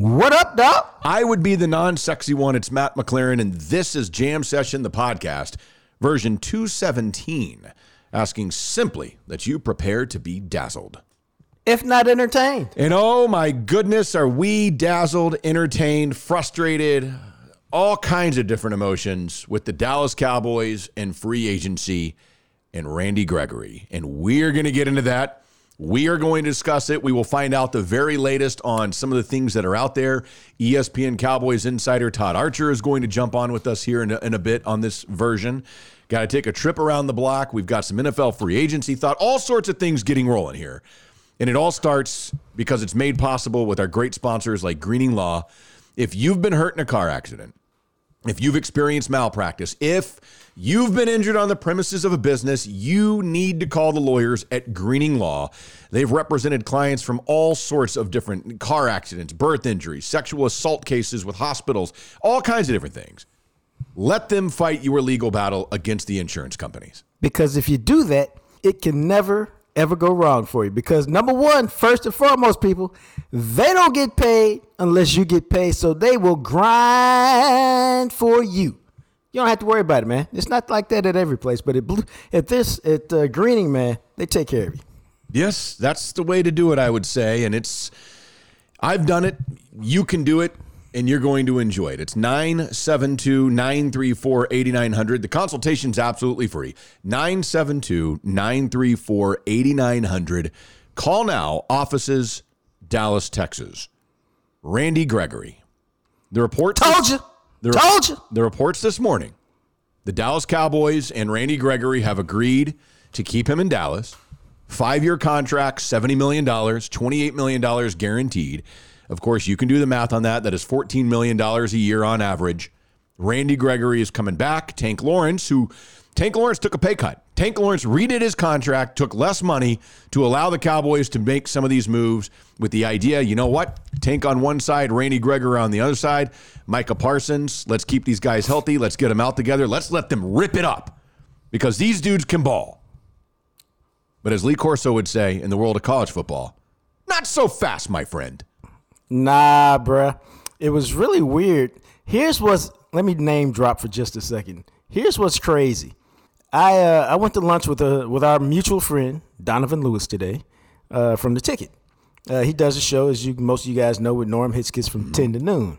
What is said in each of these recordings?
What up, Doc? I would be the non sexy one. It's Matt McLaren, and this is Jam Session, the podcast, version 217, asking simply that you prepare to be dazzled. If not entertained. And oh my goodness, are we dazzled, entertained, frustrated, all kinds of different emotions with the Dallas Cowboys and free agency and Randy Gregory. And we're going to get into that. We are going to discuss it. We will find out the very latest on some of the things that are out there. ESPN Cowboys insider Todd Archer is going to jump on with us here in a, in a bit on this version. Got to take a trip around the block. We've got some NFL free agency thought, all sorts of things getting rolling here. And it all starts because it's made possible with our great sponsors like Greening Law. If you've been hurt in a car accident, if you've experienced malpractice, if you've been injured on the premises of a business, you need to call the lawyers at Greening Law. They've represented clients from all sorts of different car accidents, birth injuries, sexual assault cases with hospitals, all kinds of different things. Let them fight your legal battle against the insurance companies. Because if you do that, it can never, ever go wrong for you. Because number one, first and foremost, people, they don't get paid unless you get paid. So they will grind for you. You don't have to worry about it, man. It's not like that at every place, but at, at this, at uh, Greening, man, they take care of you. Yes, that's the way to do it, I would say. And it's, I've done it. You can do it, and you're going to enjoy it. It's 972 934 8900. The consultation's absolutely free. 972 934 8900. Call now, offices, Dallas, Texas. Randy Gregory. The report. Told you. The, Told you. The reports this morning the Dallas Cowboys and Randy Gregory have agreed to keep him in Dallas. Five year contract, $70 million, $28 million guaranteed. Of course, you can do the math on that. That is $14 million a year on average. Randy Gregory is coming back. Tank Lawrence, who Tank Lawrence took a pay cut. Tank Lawrence redid his contract, took less money to allow the Cowboys to make some of these moves with the idea, you know what? Tank on one side, Randy Gregory on the other side, Micah Parsons. Let's keep these guys healthy. Let's get them out together. Let's let them rip it up because these dudes can ball. But as Lee Corso would say in the world of college football, not so fast, my friend. Nah, bruh. It was really weird. Here's what's let me name drop for just a second. Here's what's crazy. I uh, I went to lunch with a with our mutual friend Donovan Lewis today uh, from the Ticket. Uh, he does a show, as you most of you guys know, with Norm Hitzges from ten to noon.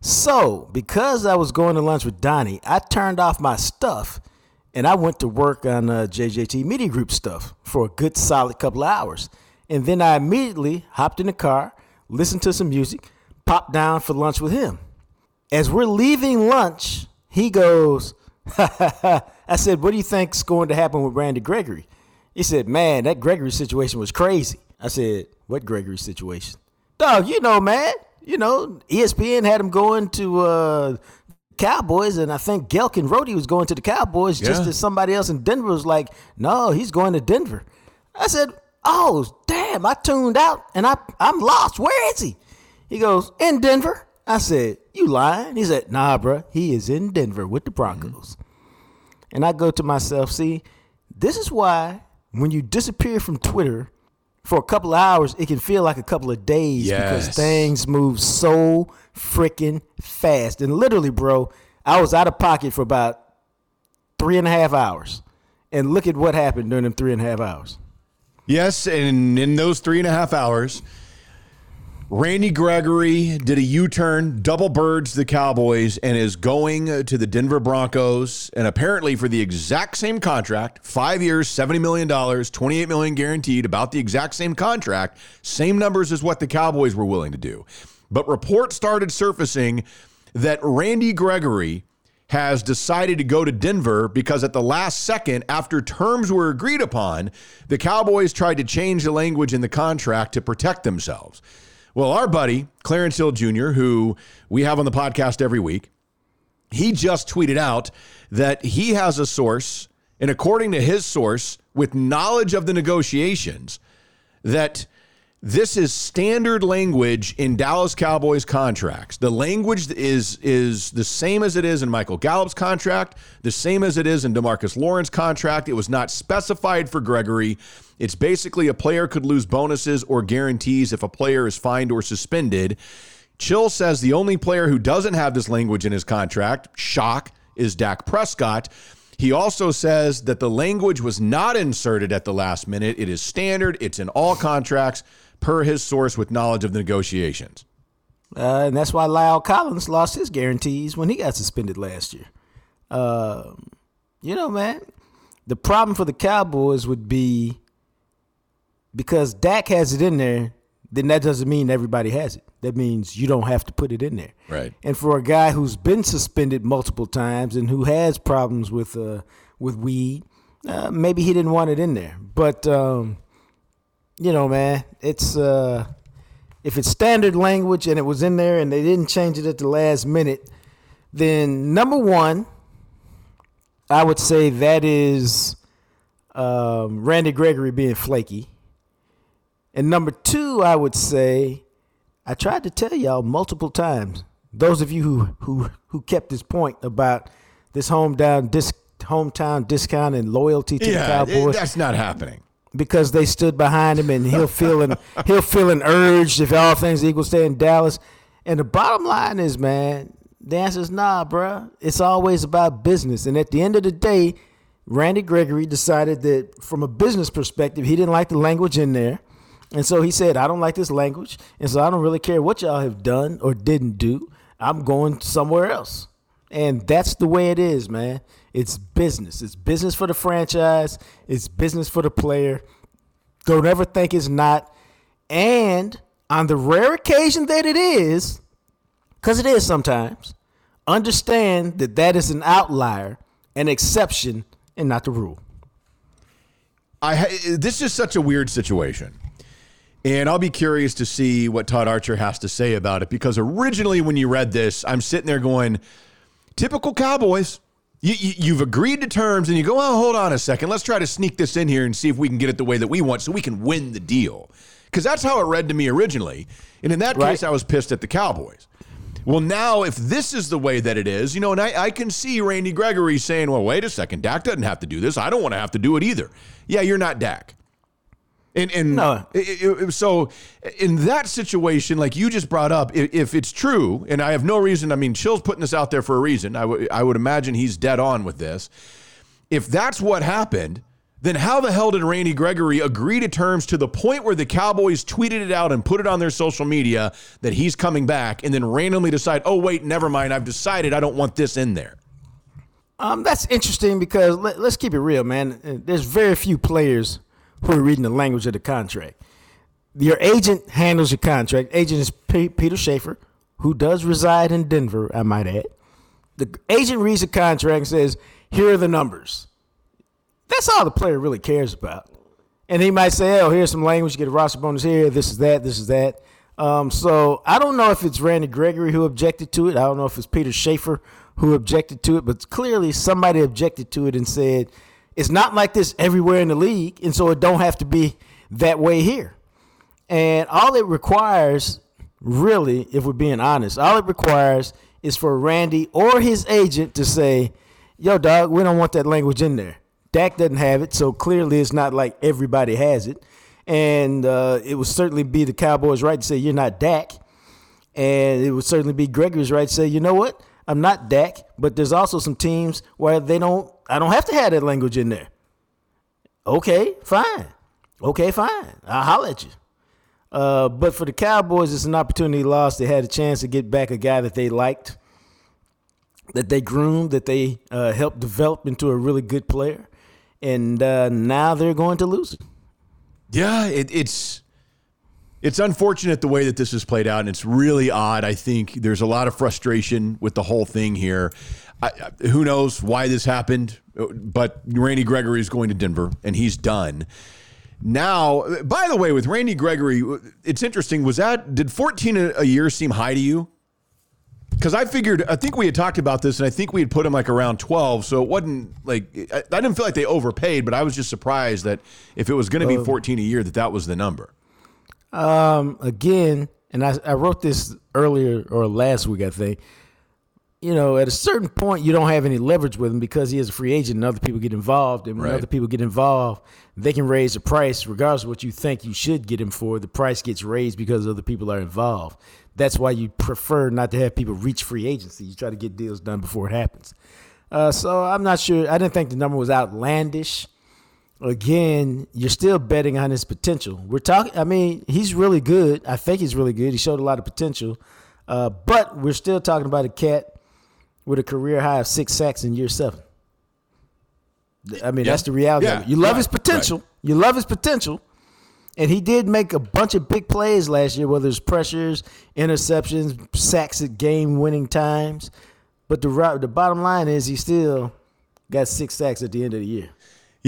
So because I was going to lunch with Donnie, I turned off my stuff and I went to work on uh, JJT Media Group stuff for a good solid couple of hours. And then I immediately hopped in the car, listened to some music, popped down for lunch with him. As we're leaving lunch, he goes, I said, What do you think's going to happen with Randy Gregory? He said, Man, that Gregory situation was crazy. I said, What Gregory situation? Dog, you know, man. You know, ESPN had him going to uh, Cowboys, and I think Gelkin he was going to the Cowboys just as somebody else in Denver was like, No, he's going to Denver. I said, Oh, damn, I tuned out and I, I'm lost. Where is he? He goes, In Denver. I said, You lying? He said, Nah, bruh, he is in Denver with the mm-hmm. Broncos. And I go to myself, see, this is why when you disappear from Twitter for a couple of hours, it can feel like a couple of days Yes. because things move so freaking fast. And literally, bro, I was out of pocket for about three and a half hours. And look at what happened during them three and a half hours. Yes, and in those three and a half hours, Randy Gregory did a U turn, double birds the Cowboys, and is going to the Denver Broncos. And apparently, for the exact same contract five years, $70 million, 28 million guaranteed, about the exact same contract, same numbers as what the Cowboys were willing to do. But reports started surfacing that Randy Gregory has decided to go to Denver because at the last second, after terms were agreed upon, the Cowboys tried to change the language in the contract to protect themselves. Well, our buddy, Clarence Hill Jr., who we have on the podcast every week, he just tweeted out that he has a source, and according to his source, with knowledge of the negotiations, that this is standard language in Dallas Cowboys contracts. The language is is the same as it is in Michael Gallup's contract, the same as it is in DeMarcus Lawrence contract. It was not specified for Gregory. It's basically a player could lose bonuses or guarantees if a player is fined or suspended. Chill says the only player who doesn't have this language in his contract, shock, is Dak Prescott. He also says that the language was not inserted at the last minute. It is standard, it's in all contracts, per his source with knowledge of the negotiations. Uh, and that's why La'el Collins lost his guarantees when he got suspended last year. Um, you know, man, the problem for the Cowboys would be because Dak has it in there, then that doesn't mean everybody has it. That means you don't have to put it in there. Right. And for a guy who's been suspended multiple times and who has problems with uh, with weed, uh, maybe he didn't want it in there. But um, you know, man, it's uh, if it's standard language and it was in there and they didn't change it at the last minute, then number one, I would say that is um, Randy Gregory being flaky. And number two, I would say, I tried to tell y'all multiple times. Those of you who who who kept this point about this hometown dis, hometown discount and loyalty to the Yeah, Cowboys that's not happening. because they stood behind him and he'll feel an, he'll feel an urge if all things equal stay in Dallas. And the bottom line is, man, the answer is nah, bruh. It's always about business. And at the end of the day, Randy Gregory decided that from a business perspective, he didn't like the language in there. And so he said, I don't like this language. And so I don't really care what y'all have done or didn't do. I'm going somewhere else. And that's the way it is, man. It's business. It's business for the franchise, it's business for the player. Don't ever think it's not. And on the rare occasion that it is, because it is sometimes, understand that that is an outlier, an exception, and not the rule. I this is such a weird situation. And I'll be curious to see what Todd Archer has to say about it because originally when you read this, I'm sitting there going, typical Cowboys. You, you, you've agreed to terms and you go, oh, hold on a second. Let's try to sneak this in here and see if we can get it the way that we want so we can win the deal. Because that's how it read to me originally. And in that Right. case, I was pissed at the Cowboys. Well, now if this is the way that it is, you know, and I, I can see Randy Gregory saying, well, wait a second, Dak doesn't have to do this. I don't want to have to do it either. Yeah, you're not Dak. And, and No. it- it- so in that situation, like you just brought up, i- if it's true, and I have no reason, I mean, Chill's putting this out there for a reason. I would I would imagine he's dead on with this. If that's what happened, then how the hell did Randy Gregory agree to terms to the point where the Cowboys tweeted it out and put it on their social media that he's coming back and then randomly decide, oh, wait, never mind. I've decided I don't want this in there. Um, that's interesting because let, let's keep it real, man. There's very few players who are reading the language of the contract. Your agent handles your contract. Agent is P- Peter Schaffer, who does reside in Denver, I might add. The agent reads the contract and says, "Here are the numbers." That's all the player really cares about. And he might say, "Oh, here's some language. You get a roster bonus here. This is that. This is that." Um, so I don't know if it's Randy Gregory who objected to it. I don't know if it's Peter Schaffer who objected to it, but clearly somebody objected to it and said it's not like this everywhere in the league, and so it don't have to be that way here. And all it requires, really, if we're being honest, all it requires is for Randy or his agent to say, yo, dog, we don't want that language in there. Dak doesn't have it, so clearly it's not like everybody has it. And uh, it would certainly be the Cowboys' right to say, you're not Dak. And it would certainly be Gregory's right to say, you know what? I'm not Dak, but there's also some teams where they don't, I don't have to have that language in there. Okay, fine. Okay, fine. I'll holler at you. Uh, but for the Cowboys, it's an opportunity lost. They had a chance to get back a guy that they liked, that they groomed, that they uh, helped develop into a really good player, and uh, now they're going to lose it. Yeah, it, it's it's unfortunate the way that this has played out, and it's really odd. I think there's a lot of frustration with the whole thing here. I, who knows why this happened? But Randy Gregory is going to Denver, and he's done. Now, by the way, with Randy Gregory, it's interesting. Was that did 14 a, a year seem high to you? Because I figured, I think we had talked about this, and I think we had put him like around 12. So it wasn't like, I, I didn't feel like they overpaid, but I was just surprised that if it was going to be 14 a year, that that was the number. Um, again, and I, I wrote this earlier or last week, I think. You know, at a certain point, you don't have any leverage with him because he is a free agent and other people get involved. And when Right. other people get involved, they can raise the price regardless of what you think you should get him for. The price gets raised because other people are involved. That's why you prefer not to have people reach free agency. You try to get deals done before it happens. Uh, so I'm not sure. I didn't think the number was outlandish again, you're still betting on his potential. We're talking. I mean, he's really good. I think he's really good. He showed a lot of potential, uh, but we're still talking about a cat with a career high of six sacks in year seven. I mean, Yeah. that's the reality. Yeah. of it. You love his Right. potential. You love his potential. And he did make a bunch of big plays last year, whether it's pressures, interceptions, sacks at game winning times. But the the bottom line is he still got six sacks at the end of the year.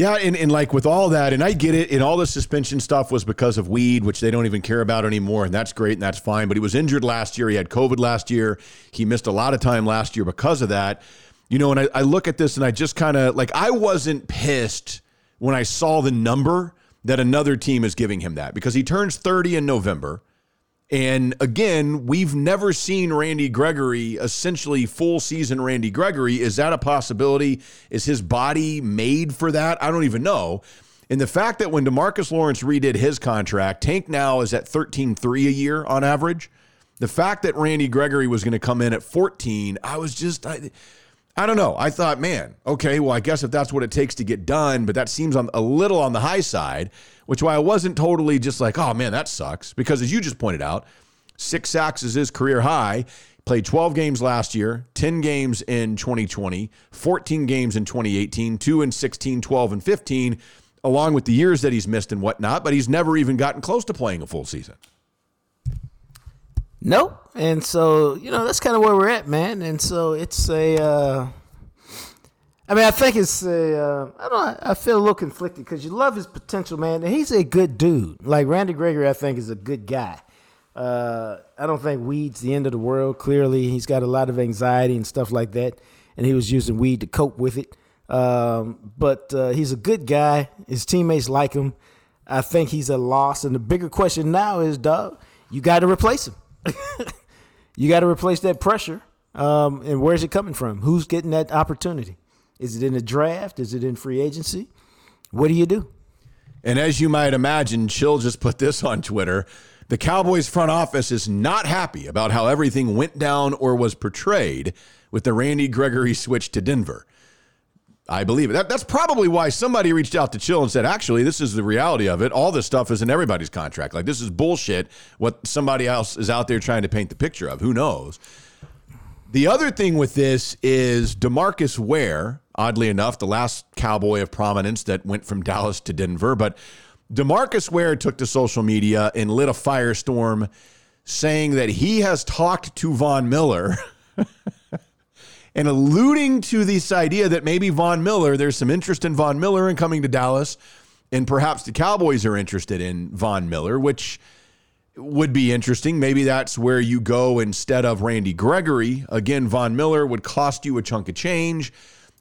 Yeah, and, and like with all that, and I get it, and all the suspension stuff was because of weed, which they don't even care about anymore, and that's great and that's fine. But he was injured last year. He had COVID last year. He missed a lot of time last year because of that. You know, and I, I look at this and I just kind of like I wasn't pissed when I saw the number that another team is giving him that because he turns 30 in November. And again, we've never seen Randy Gregory essentially full season Randy Gregory. Is that a possibility? Is his body made for that? I don't even know. And the fact that when Demarcus Lawrence redid his contract, Tank now is at 13.3 a year on average. The fact that Randy Gregory was going to come in at 14, I was just I, I don't know. I thought, man, okay, well, I guess if that's what it takes to get done, but that seems on a little on the high side, which why I wasn't totally just like, oh man, that sucks. Because as you just pointed out, six sacks is his career high. Played 12 games last year, 10 games in 2020, 14 games in 2018, two in 16, 12, and 15, along with the years that he's missed and whatnot, but he's never even gotten close to playing a full season. Nope. And so, you know, that's kind of where we're at, man. And so it's a, uh, I mean, I think it's a, uh, I don't I feel a little conflicted because you love his potential, man. And he's a good dude. Like Randy Gregory, I think, is a good guy. Uh, I don't think weed's the end of the world. Clearly, he's got a lot of anxiety and stuff like that. And he was using weed to cope with it. Um, but uh, he's a good guy. His teammates like him. I think he's a loss. And the bigger question now is, dog, you got to replace him. you got to replace that pressure. Um, and where's it coming from? Who's getting that opportunity? Is it in the draft? Is it in free agency? What do you do? And as you might imagine, Chill just put this on Twitter. The Cowboys front office is not happy about how everything went down or was portrayed with the Randy Gregory switch to Denver. I believe it. That, that's probably why somebody reached out to Chill and said, actually, this is the reality of it. All this stuff is in everybody's contract. Like, this is bullshit what somebody else is out there trying to paint the picture of. Who knows? The other thing with this is Demarcus Ware, oddly enough, the last cowboy of prominence that went from Dallas to Denver. But Demarcus Ware took to social media and lit a firestorm saying that he has talked to Von Miller and alluding to this idea that maybe Von Miller, there's some interest in Von Miller in coming to Dallas, and perhaps the Cowboys are interested in Von Miller, which would be interesting. Maybe that's where you go instead of Randy Gregory. Again, Von Miller would cost you a chunk of change.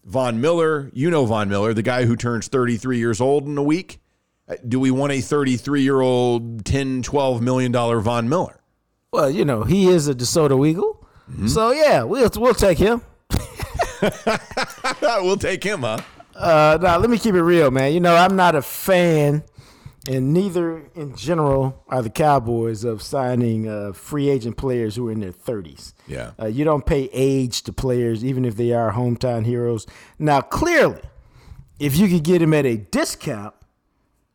Von Miller, you know Von Miller, the guy who turns 33 years old in a week. Uh, Do we want a 33 year old, 10, 12 million dollar Von Miller? Well, you know, he is a DeSoto Eagle. So, yeah, we'll, we'll take him. we'll take him, huh? Uh, now, let me keep it real, man. You know, I'm not a fan, and neither in general are the Cowboys of signing uh, free agent players who are in their 30s. Yeah. Uh, you don't pay age to players, even if they are hometown heroes. Now, clearly, if you could get them at a discount,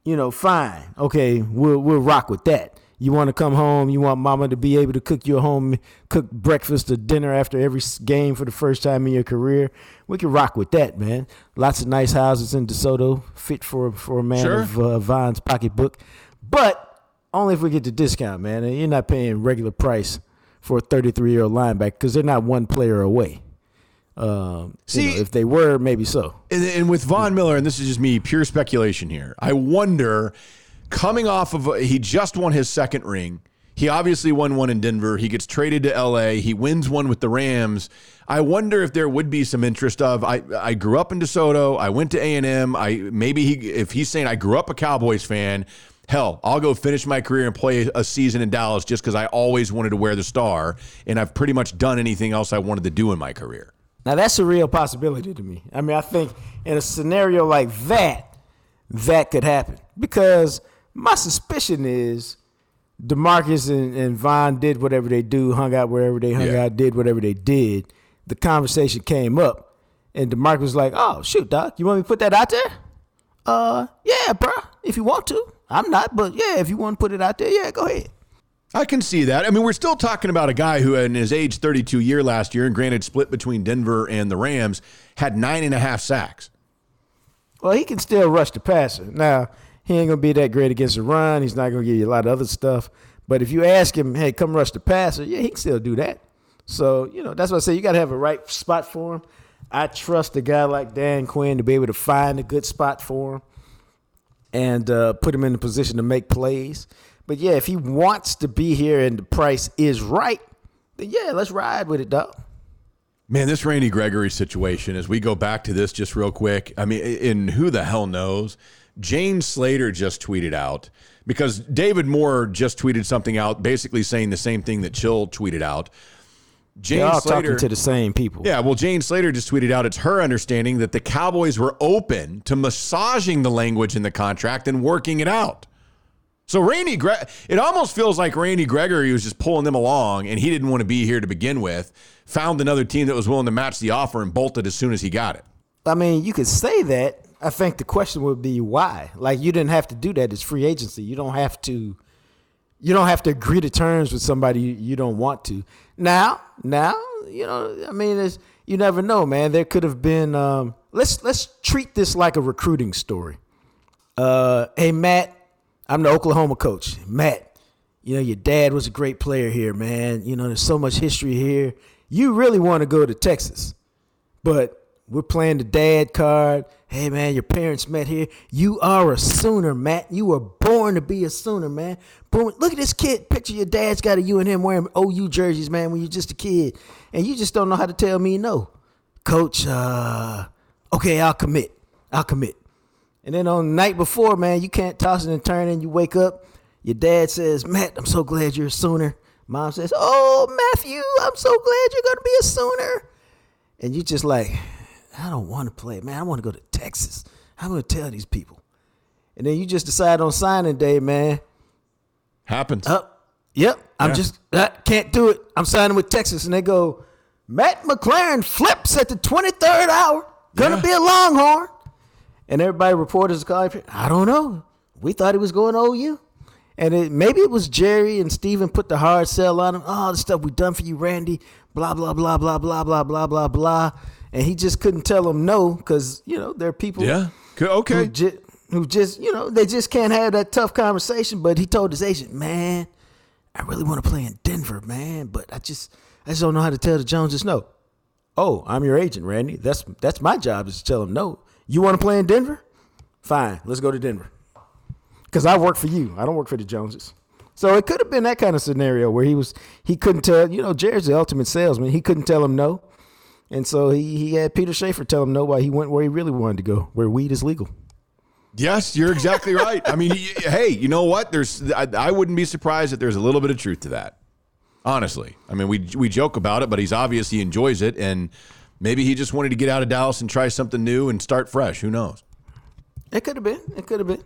you know, fine. Okay, we'll we'll rock with that. You want to come home, you want mama to be able to cook your home cook breakfast or dinner after every game for the first time in your career. We can rock with that, man. Lots of nice houses in DeSoto, fit for for a man Sure. of uh, Von's pocketbook, but only if we get the discount, man. And you're not paying regular price for a 33 year old linebacker because they're not one player away. Um, you See- know, if they were, maybe so. And, and with Von Miller, and this is just me, pure speculation here. I wonder, coming off of he just won his second ring. He obviously won one in Denver. He gets traded to LA. He wins one with the Rams. I wonder if there would be some interest of I I grew up in DeSoto. I went to A and M. I maybe he if he's saying I grew up a Cowboys fan. Hell, I'll go finish my career and play a season in Dallas just because I always wanted to wear the star, and I've pretty much done anything else I wanted to do in my career. Now that's a real possibility to me. I mean, I think in a scenario like that, that could happen because my suspicion is Demarcus and, and Von did whatever they do, hung out wherever they hung Yeah. out, did whatever they did. The conversation came up, and Demarcus was like, "Oh shoot, Doc, you want me to put that out there? Uh, yeah, bro, if you want to. I'm not, but yeah, if you want to put it out there, yeah, go ahead." I can see that. I mean, we're still talking about a guy who, in his age 32 year last year, and granted split between Denver and the Rams, had nine and a half sacks. Well, he can still rush the passer. Now, he ain't gonna be that great against the run. He's not gonna give you a lot of other stuff. But if you ask him, hey, come rush the passer, yeah, he can still do that. So, you know, that's what I say you gotta have a right spot for him. I trust a guy like Dan Quinn to be able to find a good spot for him and uh, put him in a position to make plays. But yeah, if he wants to be here and the price is right, then yeah, let's ride with it, dog. Man, this Randy Gregory situation, as we go back to this just real quick, I mean, in who the hell knows? Jane Slater just tweeted out because David Moore just tweeted something out basically saying the same thing that Chill tweeted out. Jane They're all Slater, talking to the same people. Yeah, well, Jane Slater just tweeted out it's her understanding that the Cowboys were open to massaging the language in the contract and working it out. So Randy, Gre- it almost feels like Randy Gregory was just pulling them along, and he didn't want to be here to begin with. Found another team that was willing to match the offer and bolted as soon as he got it. I mean, you could say that. I think the question would be why. Like you didn't have to do that. It's free agency. You don't have to. You don't have to agree to terms with somebody you, don't want to. Now, now, you know, I mean, it's, you never know, man. There could have been. Um, let's let's treat this like a recruiting story. Uh, hey Matt, I'm the Oklahoma coach. Matt, you know your dad was a great player here, man. You know there's so much history here. You really want to go to Texas, but we're playing the dad card. Hey man, your parents met here. You are a Sooner, Matt. You were born to be a Sooner, man. Boom! Look at this kid. Picture your dad's got a you and him wearing OU jerseys, man. When you're just a kid, and you just don't know how to tell me no, Coach. Uh, okay, I'll commit. I'll commit. And then on the night before, man, you can't toss it and turn and you wake up. Your dad says, Matt, I'm so glad you're a Sooner. Mom says, Oh, Matthew, I'm so glad you're going to be a Sooner. And you just like, I don't want to play, man. I want to go to Texas. I'm going to tell these people. And then you just decide on signing day, man. Happens. Up. Yep. I'm just, I can't do it. I'm signing with Texas. And they go, Matt McLaren flips at the 23rd hour. Gonna Yeah. be a Longhorn. And everybody reporters calling. I don't know. We thought he was going to OU. And it, maybe it was Jerry and Stephen put the hard sell on him. Oh, the stuff we done for you, Randy. Blah, blah, blah, blah, blah, blah, blah, blah, blah. And he just couldn't tell them no because, you know, there are people yeah. Good. who, Okay. ju- who just, you know, they just can't have that tough conversation. But he told his agent, man, I really want to play in Denver, man, but I just, I just don't know how to tell the Joneses no. Oh, I'm your agent, Randy. That's that's my job is to tell them no. You want to play in Denver? Fine, let's go to Denver. Because I work for you. I don't work for the Joneses. So it could have been that kind of scenario where he was he couldn't tell. You know, Jared's the ultimate salesman. He couldn't tell him no, and so he he had Peter Schaffer tell him no while he went where he really wanted to go, where weed is legal. Yes, you're exactly right. I mean, y- hey, you know what? There's I, I wouldn't be surprised if there's a little bit of truth to that. Honestly, I mean, we we joke about it, but he's obvious he enjoys it, and maybe he just wanted to get out of Dallas and try something new and start fresh. Who knows? It could have been. It could have been.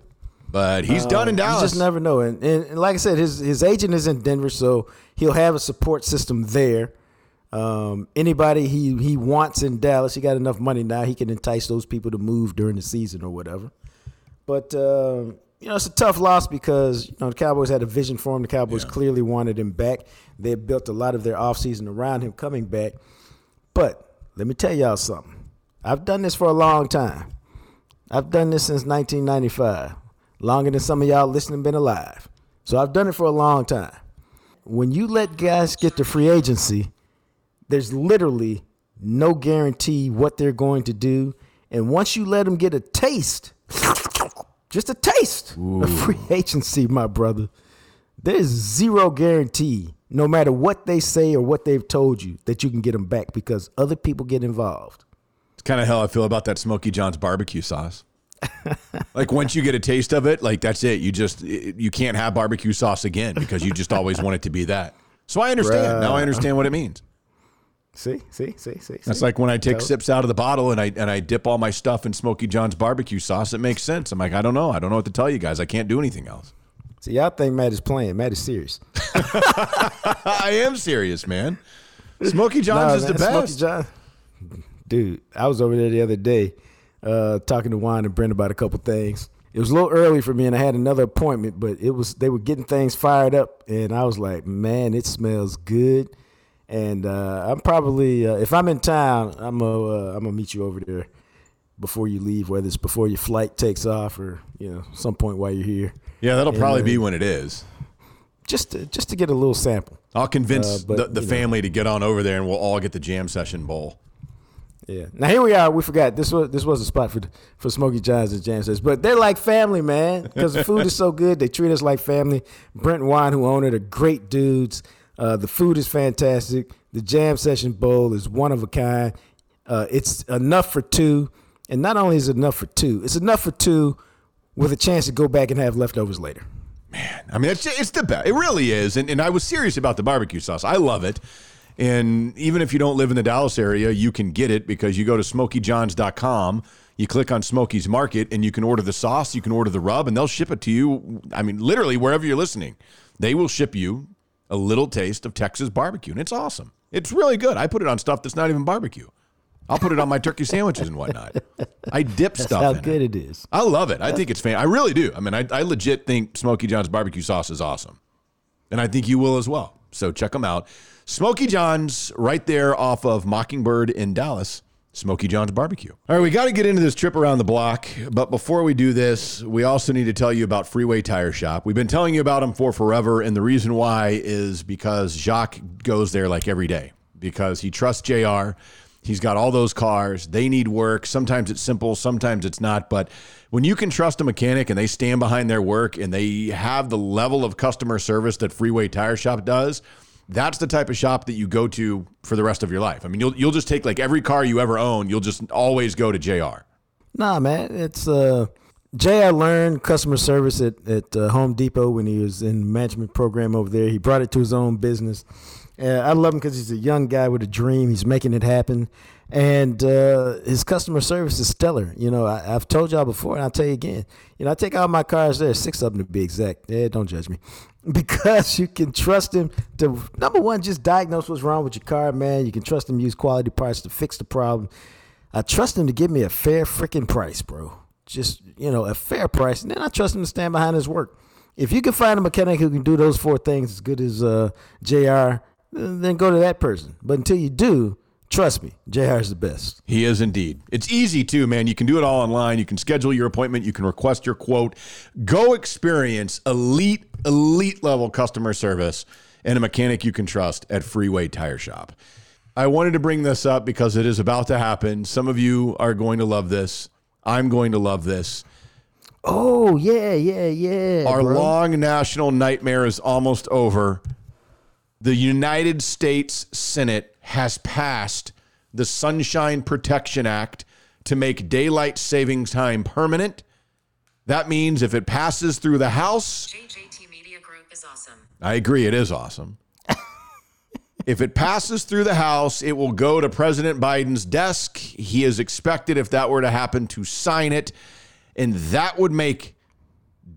But he's done in Dallas. Uh, You just never know. And, and, and like I said, his his agent is in Denver, so he'll have a support system there. Um, anybody he he wants in Dallas, he got enough money now. He can entice those people to move during the season or whatever. But um, you know, it's a tough loss because you know the Cowboys had a vision for him. The Cowboys clearly wanted him back. They built a lot of their offseason around him coming back. But let me tell y'all something. I've done this for a long time. I've done this since 1995, longer than some of y'all listening been alive. So I've done it for a long time. When you let guys get to free agency, there's literally no guarantee what they're going to do. And once you let them get a taste, just a taste of free agency, my brother, there's zero guarantee, no matter what they say or what they've told you, that you can get them back because other people get involved. It's kind of how I feel about that Smokey John's barbecue sauce. like once you get a taste of it, like that's it. You just you can't have barbecue sauce again because you just always want it to be that. So I understand. Now I understand what it means. See, see, see, see. That's see? like when I take sips out of the bottle and I and I dip all my stuff in Smokey John's barbecue sauce. It makes sense. I'm like, I don't know. I don't know what to tell you guys. I can't do anything else. See, y'all think Matt is playing. Matt is serious. I am serious, man. Smokey John's Nah, is the man, Smokey best. John. Dude, I was over there the other day uh, talking to Juan and Brent about a couple things. It was a little early for me, and I had another appointment, but it was they were getting things fired up, and I was like, "Man, it smells good." And uh, I'm probably, uh, if I'm in town, I'm gonna uh, I'm gonna meet you over there before you leave, whether it's before your flight takes off or you know some point while you're here, Yeah, that'll And, probably uh, be when it is. just to, just to get a little sample. I'll convince Uh, but, the, the you know. family to get on over there, and we'll all get the jam session bowl. Yeah. Now here we are. We forgot this was this was a spot for for Smokey John's and Jam Sessions, but they're like family, man, because the food is so good. They treat us like family. Brent and Juan, who own it, are great dudes. Uh, the food is fantastic. The Jam Session Bowl is one of a kind. Uh, it's enough for two, and not only is it enough for two, it's enough for two with a chance to go back and have leftovers later. Man, I mean, it's, it's the best. It really is. And, and I was serious about the barbecue sauce. I love it. And even if you don't live in the Dallas area, you can get it because you go to smokyjohns.com, you click on Smoky's Market, and you can order the sauce, you can order the rub, and they'll ship it to you. I mean, literally, wherever you're listening, they will ship you a little taste of Texas barbecue. And it's awesome. It's really good. I put it on stuff that's not even barbecue. I'll put it on my turkey sandwiches and whatnot. I dip That's stuff how good it. it is. I love it. I think it's fan. I really do. I mean, I, I legit think Smokey John's barbecue sauce is awesome, and I think you will as well. So check them out. Smokey John's right there off of Mockingbird in Dallas. Smokey John's barbecue. All right, we got to get into this trip around the block, but before we do this, we also need to tell you about Freeway Tire Shop. We've been telling you about them for forever, and the reason why is because Jacques goes there like every day because he trusts JR. He's got all those cars. They need work. Sometimes it's simple, sometimes it's not. But when you can trust a mechanic and they stand behind their work and they have the level of customer service that Freeway Tire Shop does, that's the type of shop that you go to for the rest of your life. I mean, you'll you'll just take like every car you ever own, you'll just always go to JR. Nah, man, it's uh, Jay. Learned customer service at at uh, Home Depot when he was in management program over there. He brought it to his own business. Uh, I love him because he's a young guy with a dream. He's making it happen, and uh, his customer service is stellar. You know, I, I've told y'all before, and I'll tell you again. You know, I take all my cars there, six of them to be exact. Yeah, don't judge me, because you can trust him to number one, just diagnose what's wrong with your car, man. You can trust him use quality parts to fix the problem. I trust him to give me a fair freaking price, bro. Just, you know, a fair price. And then I trust him to stand behind his work. If you can find a mechanic who can do those four things as good as uh, JR, then go to that person. But until you do, trust me, JR is the best. He is indeed. It's easy too, man. You can do it all online. You can schedule your appointment. You can request your quote. Go experience elite, elite level customer service and a mechanic you can trust at Freeway Tire Shop. I wanted to bring this up because it is about to happen. Some of you are going to love this. I'm going to love this. Oh, yeah, yeah, yeah. Our bro. long national nightmare is almost over. The United States Senate has passed the Sunshine Protection Act to make daylight savings time permanent. That means if it passes through the House, JJT Media Group is awesome. I agree, it is awesome. if it passes through the House, it will go to President Biden's desk. He is expected, if that were to happen, to sign it. And that would make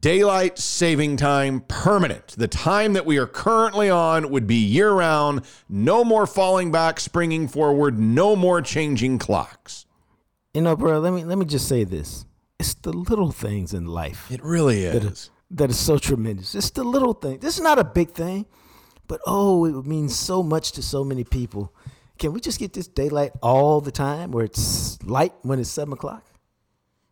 daylight saving time permanent. The time that we are currently on would be year round. No more falling back, springing forward. No more changing clocks. You know, bro, let me let me just say this. It's the little things in life It really is. is, that is so tremendous. It's the little thing. This is not a big thing, but oh, it means so much to so many people. Can we just get this daylight all the time where it's light when it's seven o'clock,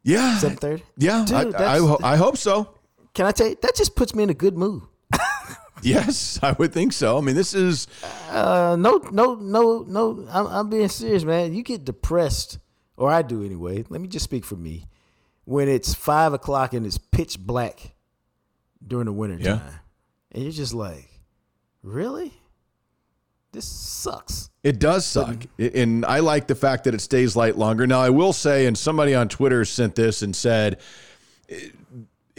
Yeah. seven thirty? Yeah, Dude, I, I, I hope so. Can I tell you that just puts me in a good mood? Yes, I would think so. I mean, this is Uh, no, no, no, no. I'm, I'm being serious, man. You get depressed, or I do anyway. Let me just speak for me. When it's five o'clock and it's pitch black during the winter Yeah. time, and you're just like, really? This sucks. It does suck. And I like the fact that it stays light longer. Now, I will say, and somebody on Twitter sent this and said,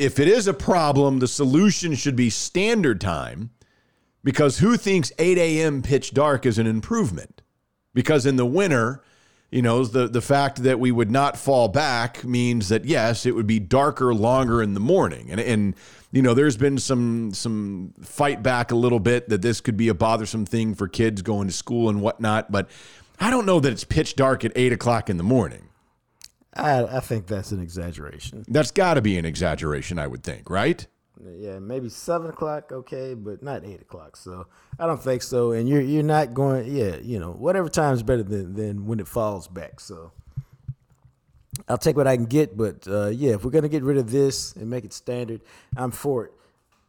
if it is a problem, the solution should be standard time because who thinks 8 a.m. pitch dark is an improvement? Because in the winter, you know, the, the fact that we would not fall back means that, yes, it would be darker longer in the morning. And, and you know, there's been some some fight back a little bit that this could be a bothersome thing for kids going to school and whatnot. But I don't know that it's pitch dark at 8 o'clock in the morning. I, I think that's an exaggeration. That's got to be an exaggeration, I would think, right? Yeah, maybe seven o'clock, okay, but not eight o'clock. So I don't think so. And you're you're not going. Yeah, you know, whatever time is better than than when it falls back. So I'll take what I can get. But uh, yeah, if we're gonna get rid of this and make it standard, I'm for it.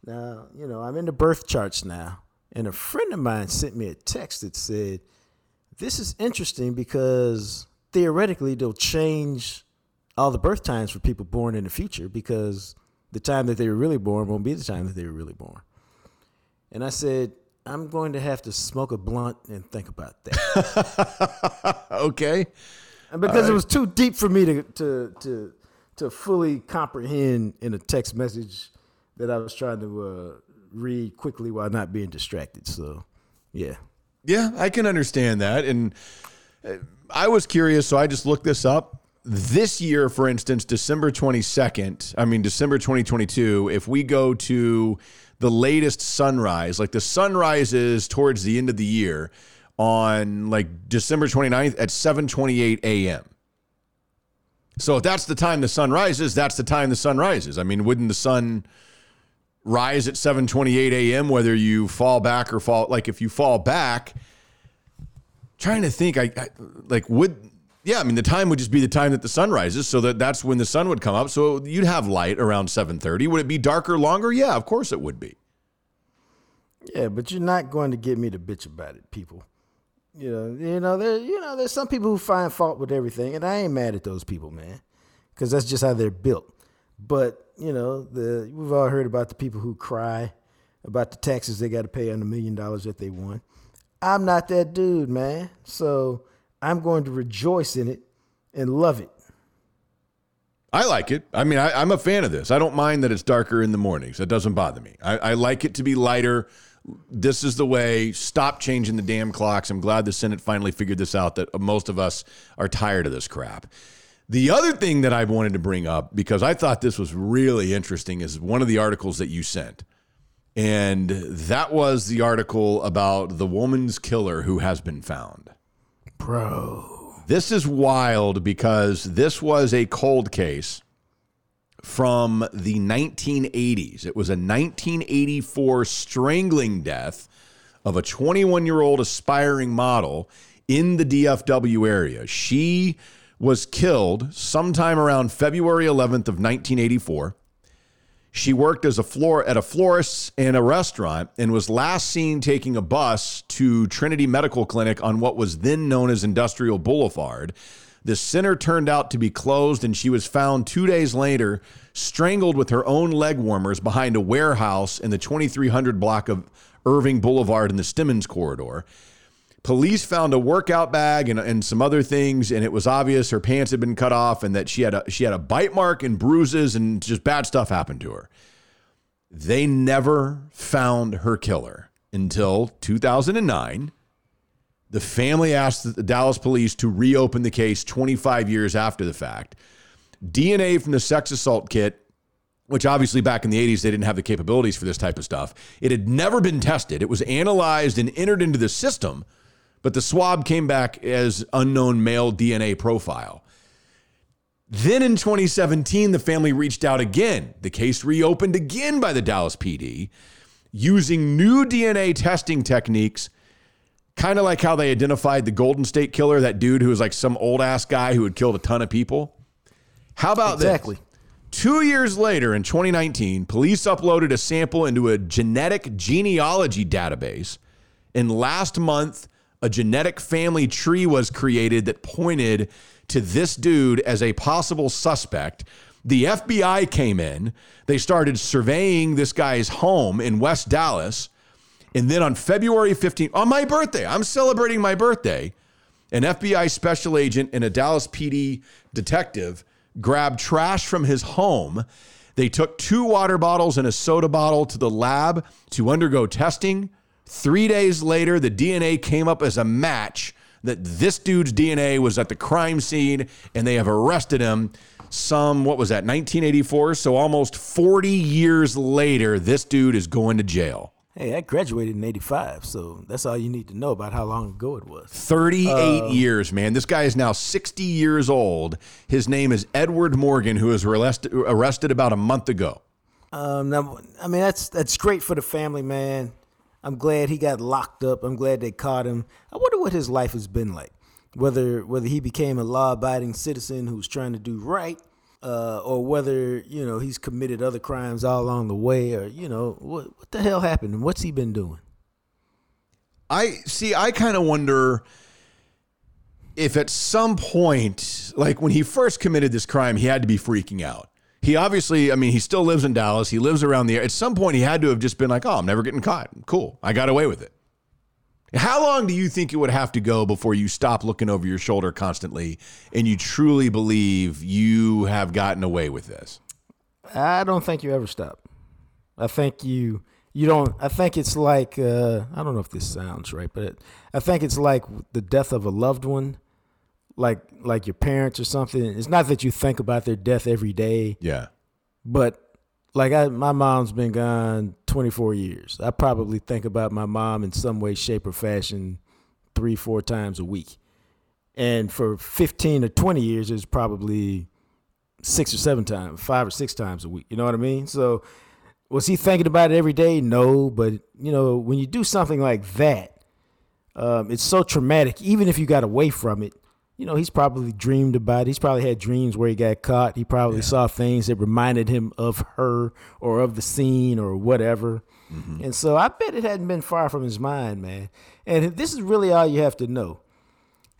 Now, you know, I'm in the birth charts now, and a friend of mine sent me a text that said, "This is interesting because theoretically they'll change all the birth times for people born in the future because." the time that they were really born won't be the time that they were really born. And I said, I'm going to have to smoke a blunt and think about that. Okay. And because it was too deep for me to, to to to fully comprehend in a text message that I was trying to uh, read quickly while not being distracted. So, yeah. Yeah, I can understand that. And uh, I was curious, so I just looked this up. This year, for instance, December 22nd, I mean, December 2022, if we go to the latest sunrise, like the sunrise is towards the end of the year on like December 29th at 7:28 a.m. So if that's the time the sun rises, that's the time the sun rises. I mean, wouldn't the sun rise at 7:28 a.m. whether you fall back or fall like if you fall back trying to think I, I like would yeah, I mean the time would just be the time that the sun rises so that that's when the sun would come up. So you'd have light around 7:30. Would it be darker longer? Yeah, of course it would be. Yeah, but you're not going to get me to bitch about it, people. You know, you know, there, you know, there's some people who find fault with everything, and I ain't mad at those people, man, because that's just how they're built. But you know, the we've all heard about the people who cry about the taxes they got to pay on the million dollars that they won. I'm not that dude, man. So I'm going to rejoice in it and love it. I like it. I mean, I, I'm a fan of this. I don't mind that it's darker in the mornings. That doesn't bother me. I, I like it to be lighter. This is the way. Stop changing the damn clocks. I'm glad the Senate finally figured this out that most of us are tired of this crap. The other thing that I wanted to bring up, because I thought this was really interesting, is one of the articles that you sent. And that was the article about the woman's killer who has been found. Bro. This is wild because this was a cold case from the 1980s. It was a 1984 strangling death of a 21 year old aspiring model in the DFW area. She was killed sometime around February 11th of 1984. She worked as a floor at a florist's and a restaurant and was last seen taking a bus to Trinity Medical Clinic on what was then known as Industrial Boulevard. The center turned out to be closed and she was found 2 days later strangled with her own leg warmers behind a warehouse in the 2300 block of Irving Boulevard in the Stemmons corridor. Police found a workout bag and, and some other things, and it was obvious her pants had been cut off and that she had a she had a bite mark and bruises and just bad stuff happened to her. They never found her killer until 2009. The family asked the Dallas police to reopen the case 25 years after the fact. DNA from the sex assault kit which obviously back in the 80s they didn't have the capabilities for this type of stuff. It had never been tested. It was analyzed and entered into the system, but the swab came back as unknown male DNA profile. Then in 2017, the family reached out again. The case reopened again by the Dallas PD using new DNA testing techniques, kind of like how they identified the Golden State Killer, that dude who was like some old ass guy who had killed a ton of people. How about this? Exactly. this? Two years later, in 2019, police uploaded a sample into a genetic genealogy database. And last month, a genetic family tree was created that pointed to this dude as a possible suspect. The FBI came in, they started surveying this guy's home in West Dallas. And then on February 15th, on my birthday, I'm celebrating my birthday an FBI special agent and a Dallas PD detective grabbed trash from his home. They took two water bottles and a soda bottle to the lab to undergo testing. Three days later, the DNA came up as a match that this dude's DNA was at the crime scene, and they have arrested him. Some, what was that, 1984? So almost 40 years later, this dude is going to jail. Hey, I graduated in '85, so that's all you need to know about how long ago it was. 38 years, man. This guy is now 60 years old. His name is Edward Morgan, who was arrested, arrested about a month ago. Um, now, I mean, that's that's great for the family, man. I'm glad he got locked up. I'm glad they caught him. I wonder what his life has been like. Whether whether he became a law-abiding citizen who's trying to do right, uh, or whether you know he's committed other crimes all along the way, or you know what what the hell happened and what's he been doing? I see, I kind of wonder if at some point, like when he first committed this crime, he had to be freaking out. He obviously, I mean, he still lives in Dallas. He lives around the At some point, he had to have just been like, oh, I'm never getting caught. Cool. I got away with it. How long do you think it would have to go before you stop looking over your shoulder constantly and you truly believe you have gotten away with this? I don't think you ever stop. I think you you don't. I think it's like uh, I don't know if this sounds right, but I think it's like the death of a loved one, like like your parents or something. It's not that you think about their death every day, Yeah. but like I, my mom's been gone 24 years. I probably think about my mom in some way, shape, or fashion three, four times a week. And for 15 or 20 years, it's probably six or seven times, five or six times a week. You know what I mean? So was he thinking about it every day? No, but you know, when you do something like that, um, it's so traumatic. Even if you got away from it, you know, he's probably dreamed about it. He's probably had dreams where he got caught. He probably saw things that reminded him of her or of the scene or whatever. Mm-hmm. And so I bet it hadn't been far from his mind, man. And this is really all you have to know.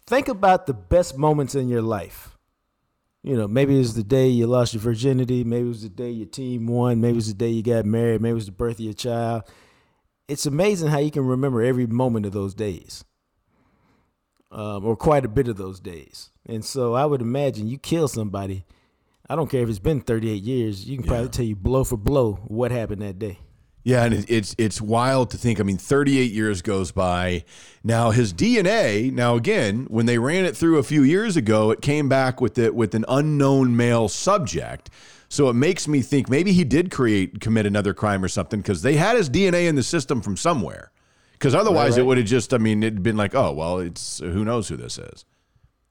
Think about the best moments in your life. You know, maybe it was the day you lost your virginity. Maybe it was the day your team won. Maybe it was the day you got married. Maybe it was the birth of your child. It's amazing how you can remember every moment of those days, um, or quite a bit of those days. And so I would imagine you kill somebody. I don't care if it's been 38 years. You can probably tell you blow for blow what happened that day. Yeah, and it's it's wild to think. I mean, 38 years goes by. Now his DNA. Now again, when they ran it through a few years ago, it came back with it with an unknown male subject. So it makes me think maybe he did create commit another crime or something because they had his DNA in the system from somewhere. Because otherwise, it would have just. I mean, it'd been like, oh well, it's who knows who this is.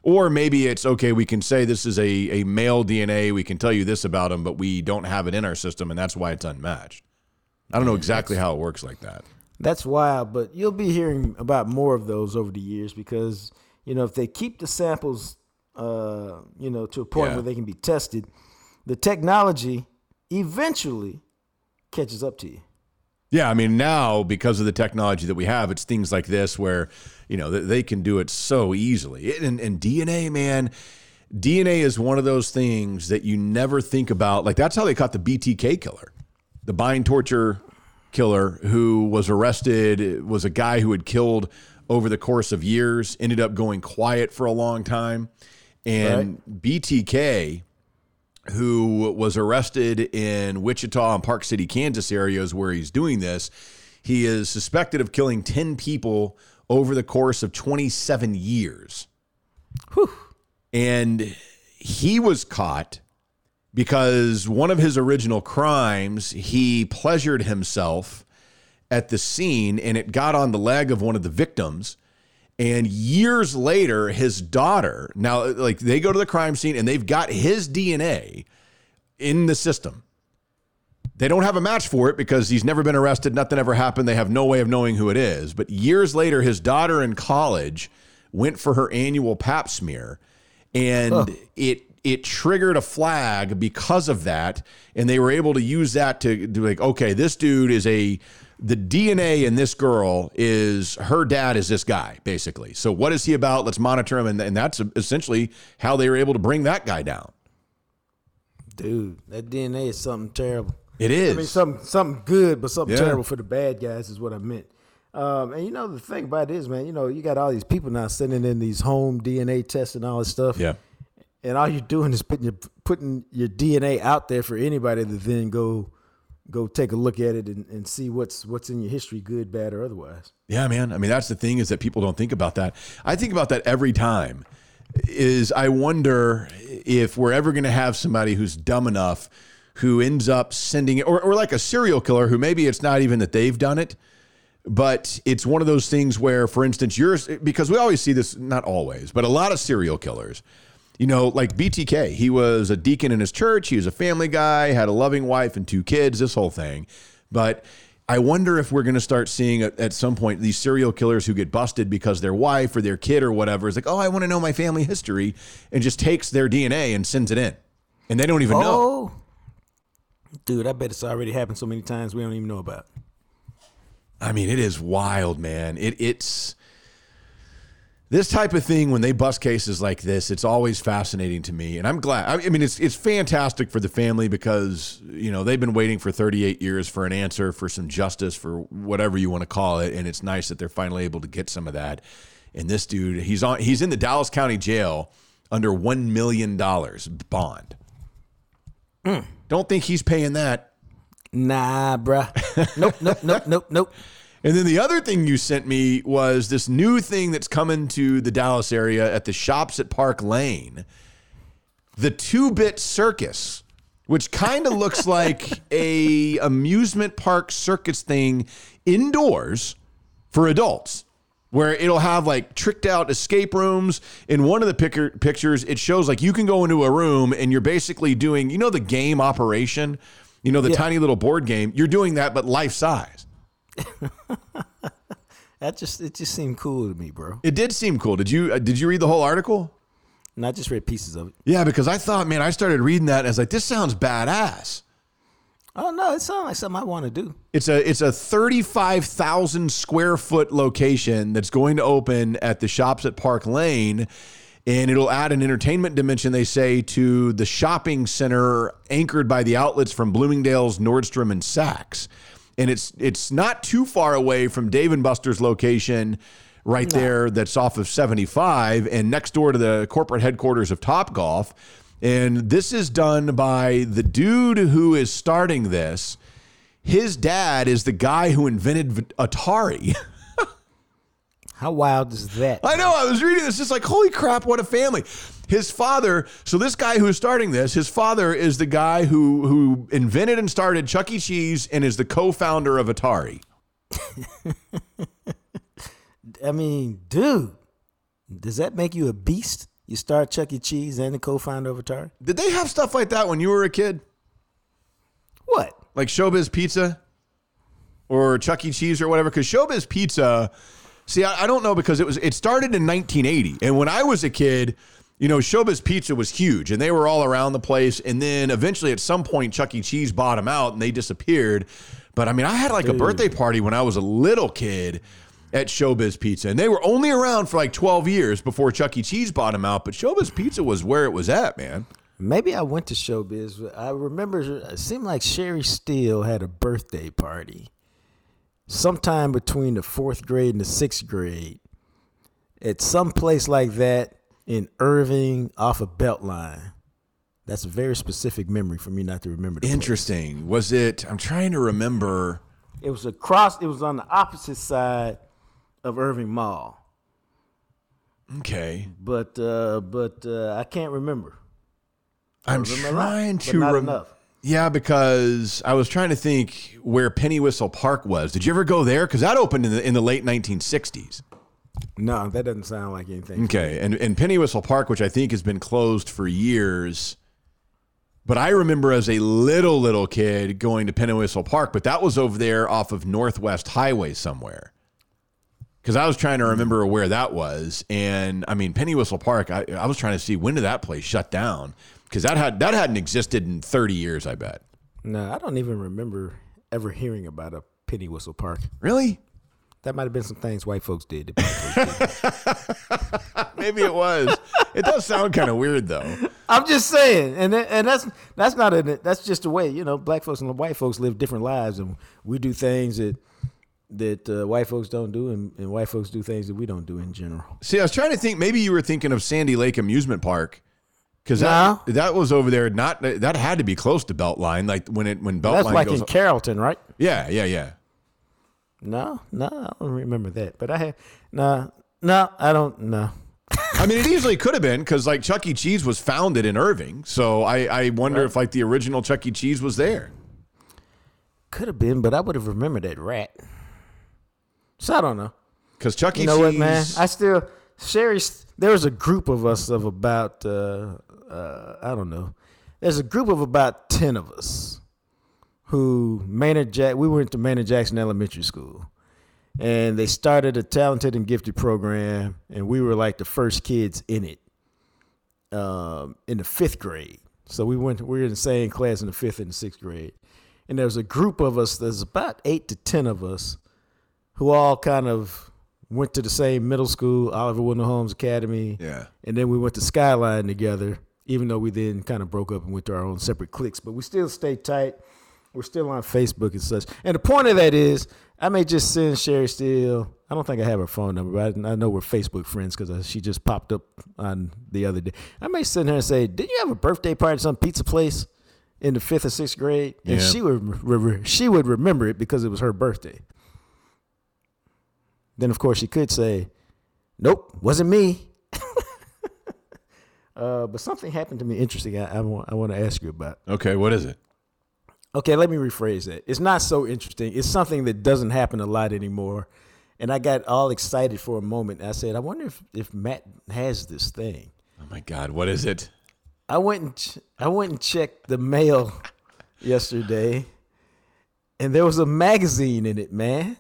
Or maybe it's okay, we can say this is a, a male DNA. We can tell you this about him, but we don't have it in our system, and that's why it's unmatched. I don't know exactly how it works like that. That's wild, but you'll be hearing about more of those over the years because you know if they keep the samples, uh, you know, to a point Yeah. where they can be tested, the technology eventually catches up to you. Yeah, I mean now because of the technology that we have, it's things like this where you know they can do it so easily. And, and DNA, man, DNA is one of those things that you never think about. Like that's how they caught the BTK killer, the bind torture killer, who was arrested. It was a guy who had killed over the course of years, ended up going quiet for a long time, and BTK who was arrested in Wichita and Park City, Kansas areas where he's doing this. He is suspected of killing 10 people over the course of 27 years. And he was caught because one of his original crimes, he pleasured himself at the scene and it got on the leg of one of the victims. And years later, his daughter, now, like they go to the crime scene and they've got his DNA in the system. They don't have a match for it because he's never been arrested, nothing ever happened. They have no way of knowing who it is. But years later, his daughter in college went for her annual pap smear and it it triggered a flag because of that and they were able to use that to do like okay this dude is a the DNA in this girl is her dad is this guy basically so what is he about let's monitor him and, and that's essentially how they were able to bring that guy down Dude, that DNA is something terrible. it is I mean, something something good, but something Yeah. terrible for the bad guys is what I meant. Um, and you know the thing about it is, man, you know you got all these people now sending in these home DNA tests and all this stuff. yeah And all you're doing is putting your putting your DNA out there for anybody to then go go take a look at it and, and see what's what's in your history, good, bad, or otherwise. Yeah, man. I mean, that's the thing is that people don't think about that. I think about that every time. Is I wonder if we're ever going to have somebody who's dumb enough who ends up sending it, or, or like a serial killer who maybe it's not even that they've done it, but it's one of those things where, for instance, yours, because we always see this, not always, but a lot of serial killers, you know, like BTK, he was a deacon in his church, he was a family guy, had a loving wife and two kids, this whole thing. But I wonder if we're going to start seeing at, at some point these serial killers who get busted because their wife or their kid or whatever is like, oh, I want to know my family history, and just takes their DNA and sends it in. And they don't even know. Oh, dude, I bet it's already happened so many times we don't even know about. I mean, it is wild, man. It it's this type of thing when they bust cases like this. It's always fascinating to me, and I'm glad. I mean, it's it's fantastic for the family because you know they've been waiting for 38 years for an answer, for some justice, for whatever you want to call it, and it's nice that they're finally able to get some of that. And this dude, he's on. He's in the Dallas County Jail under one million dollars bond. Mm. Don't think he's paying that. Nah, bruh. Nope, nope, nope, nope, nope. And then the other thing you sent me was this new thing that's coming to the Dallas area at the shops at Park Lane. The two-bit circus, which kind of looks like a amusement park circus thing indoors for adults. Where it'll have like tricked out escape rooms. In one of the pictures, it shows like you can go into a room and you're basically doing, you know, the game operation, you know, the tiny little board game. You're doing that, but life size. That just it just seemed cool to me, bro. It did seem cool. Did you uh, did you read the whole article? And I just read pieces of it. Yeah, because I thought, man, I started reading that and I was like, this sounds badass. Oh no, it sounds like something I want to do. It's a it's a thirty five thousand square foot location that's going to open at the shops at Park Lane, and it'll add an entertainment dimension. They say to the shopping center anchored by the outlets from Bloomingdale's, Nordstrom, and Saks, and it's it's not too far away from Dave and Buster's location. Right there, that's off of 75 and next door to the corporate headquarters of Top Golf. And this is done by the dude who is starting this. His dad is the guy who invented Atari. How wild is that? I know. I was reading this. It's like, holy crap, what a family. His father, so this guy who's starting this, his father is the guy who who invented and started Chuck E. Cheese and is the co-founder of Atari. I mean, dude, does that make you a beast? You start Chuck E. Cheese and the co-founder of Atari. Did they have stuff like that when you were a kid? What? Like Showbiz Pizza or Chuck E. Cheese or whatever? Because Showbiz Pizza, see, I, I don't know because it was it started in 1980, and when I was a kid, you know, Showbiz Pizza was huge, and they were all around the place. And then eventually, at some point, Chuck E. Cheese bought them out, and they disappeared. But I mean, I had like a birthday party when I was a little kid at Showbiz Pizza, and they were only around for like 12 years before Chuck E. Cheese bought them out. But Showbiz Pizza was where it was at, man. Maybe I went to Showbiz. I remember it seemed like Sherry Steele had a birthday party sometime between the fourth grade and the sixth grade at some place like that in Irving off of Beltline. That's a very specific memory for me not to remember. The place. Interesting. Was it? I'm trying to remember. It was across. It was on the opposite side of Irving Mall, Okay. but uh, but uh, I can't remember. I'm Remember a lot, trying to not rem- enough. Yeah, because I was trying to think where Penny Whistle Park was. Did you ever go there? Because that opened in the in the late 1960s. No, that doesn't sound like anything. Okay, and and Penny Whistle Park, which I think has been closed for years. But I remember as a little little kid going to Penny Whistle Park, but that was over there off of Northwest Highway somewhere. Because I was trying to remember where that was, and I mean Penny Whistle Park. I, I was trying to see when did that place shut down because that had that hadn't existed in 30 years. I bet. No, I don't even remember ever hearing about a penny whistle park. Really? That might have been some things white folks did. that black folks didn't. Maybe it was. it does sound kind of weird though. I'm just saying, and and that's that's not a that's just the way you know black folks and white folks live different lives, and we do things that that uh, white folks don't do, and, and white folks do things that we don't do in general. See, I was trying to think. Maybe you were thinking of Sandy Lake Amusement Park because No. that that was over there. Not that had to be close to Beltline. Like when it when Beltline That's like goes. in Carrollton, right? yeah, yeah, yeah. No, no, I don't remember that. But I had no, no, I don't. know. I mean, it easily could have been because like Chuck E. Cheese was founded in Irving, so I I wonder if like the original Chuck E. Cheese was there. could have been, but I would have remembered that rat. So I don't know. Because Chuck E. You know Cheese. what, man? I still Sherry. There was a group of us of about uh, uh, I don't know. There's a group of about ten of us who Maynard Jack. We went to Maynard Jackson Elementary School, and they started a talented and gifted program, and we were like the first kids in it um, in the fifth grade. So we went. We were in the same class in the fifth and the sixth grade, and there was a group of us. There's about eight to ten of us who all kind of went to the same middle school, Oliver Wendell Holmes Academy. Yeah. And then we went to Skyline together, even though we then kind of broke up and went to our own separate cliques. But we still stay tight. We're still on Facebook and such. And the point of that is, I may just send Sherry Steele. I don't think I have her phone number, but I, I know we're Facebook friends because uh, she just popped up on the other day. I may send her and say, "Did you have a birthday party at some pizza place in the fifth or sixth grade?" And Yeah. she would re- re- she would remember it because it was her birthday. Then, of course, she could say, Nope, wasn't me. Uh, but something happened to me interesting I, I, want, I want to ask you about. Okay, what is it? Okay, let me rephrase that. It's not so interesting. It's something that doesn't happen a lot anymore. And I got all excited for a moment. I said, I wonder if, if Matt has this thing. Oh my God, what is it? I went and ch- I went and checked the mail yesterday, and there was a magazine in it, man.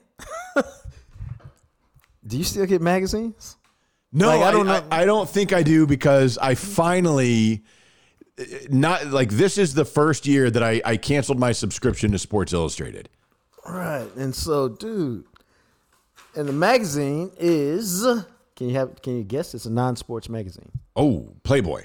Do you still get magazines? No, Like, I I don't don't. know- I, don't think I do because I finally not like this is the first year that I, I canceled my subscription to Sports Illustrated. Right. And so, dude, and the magazine is can you have can you guess it's a non-sports magazine? Oh, Playboy.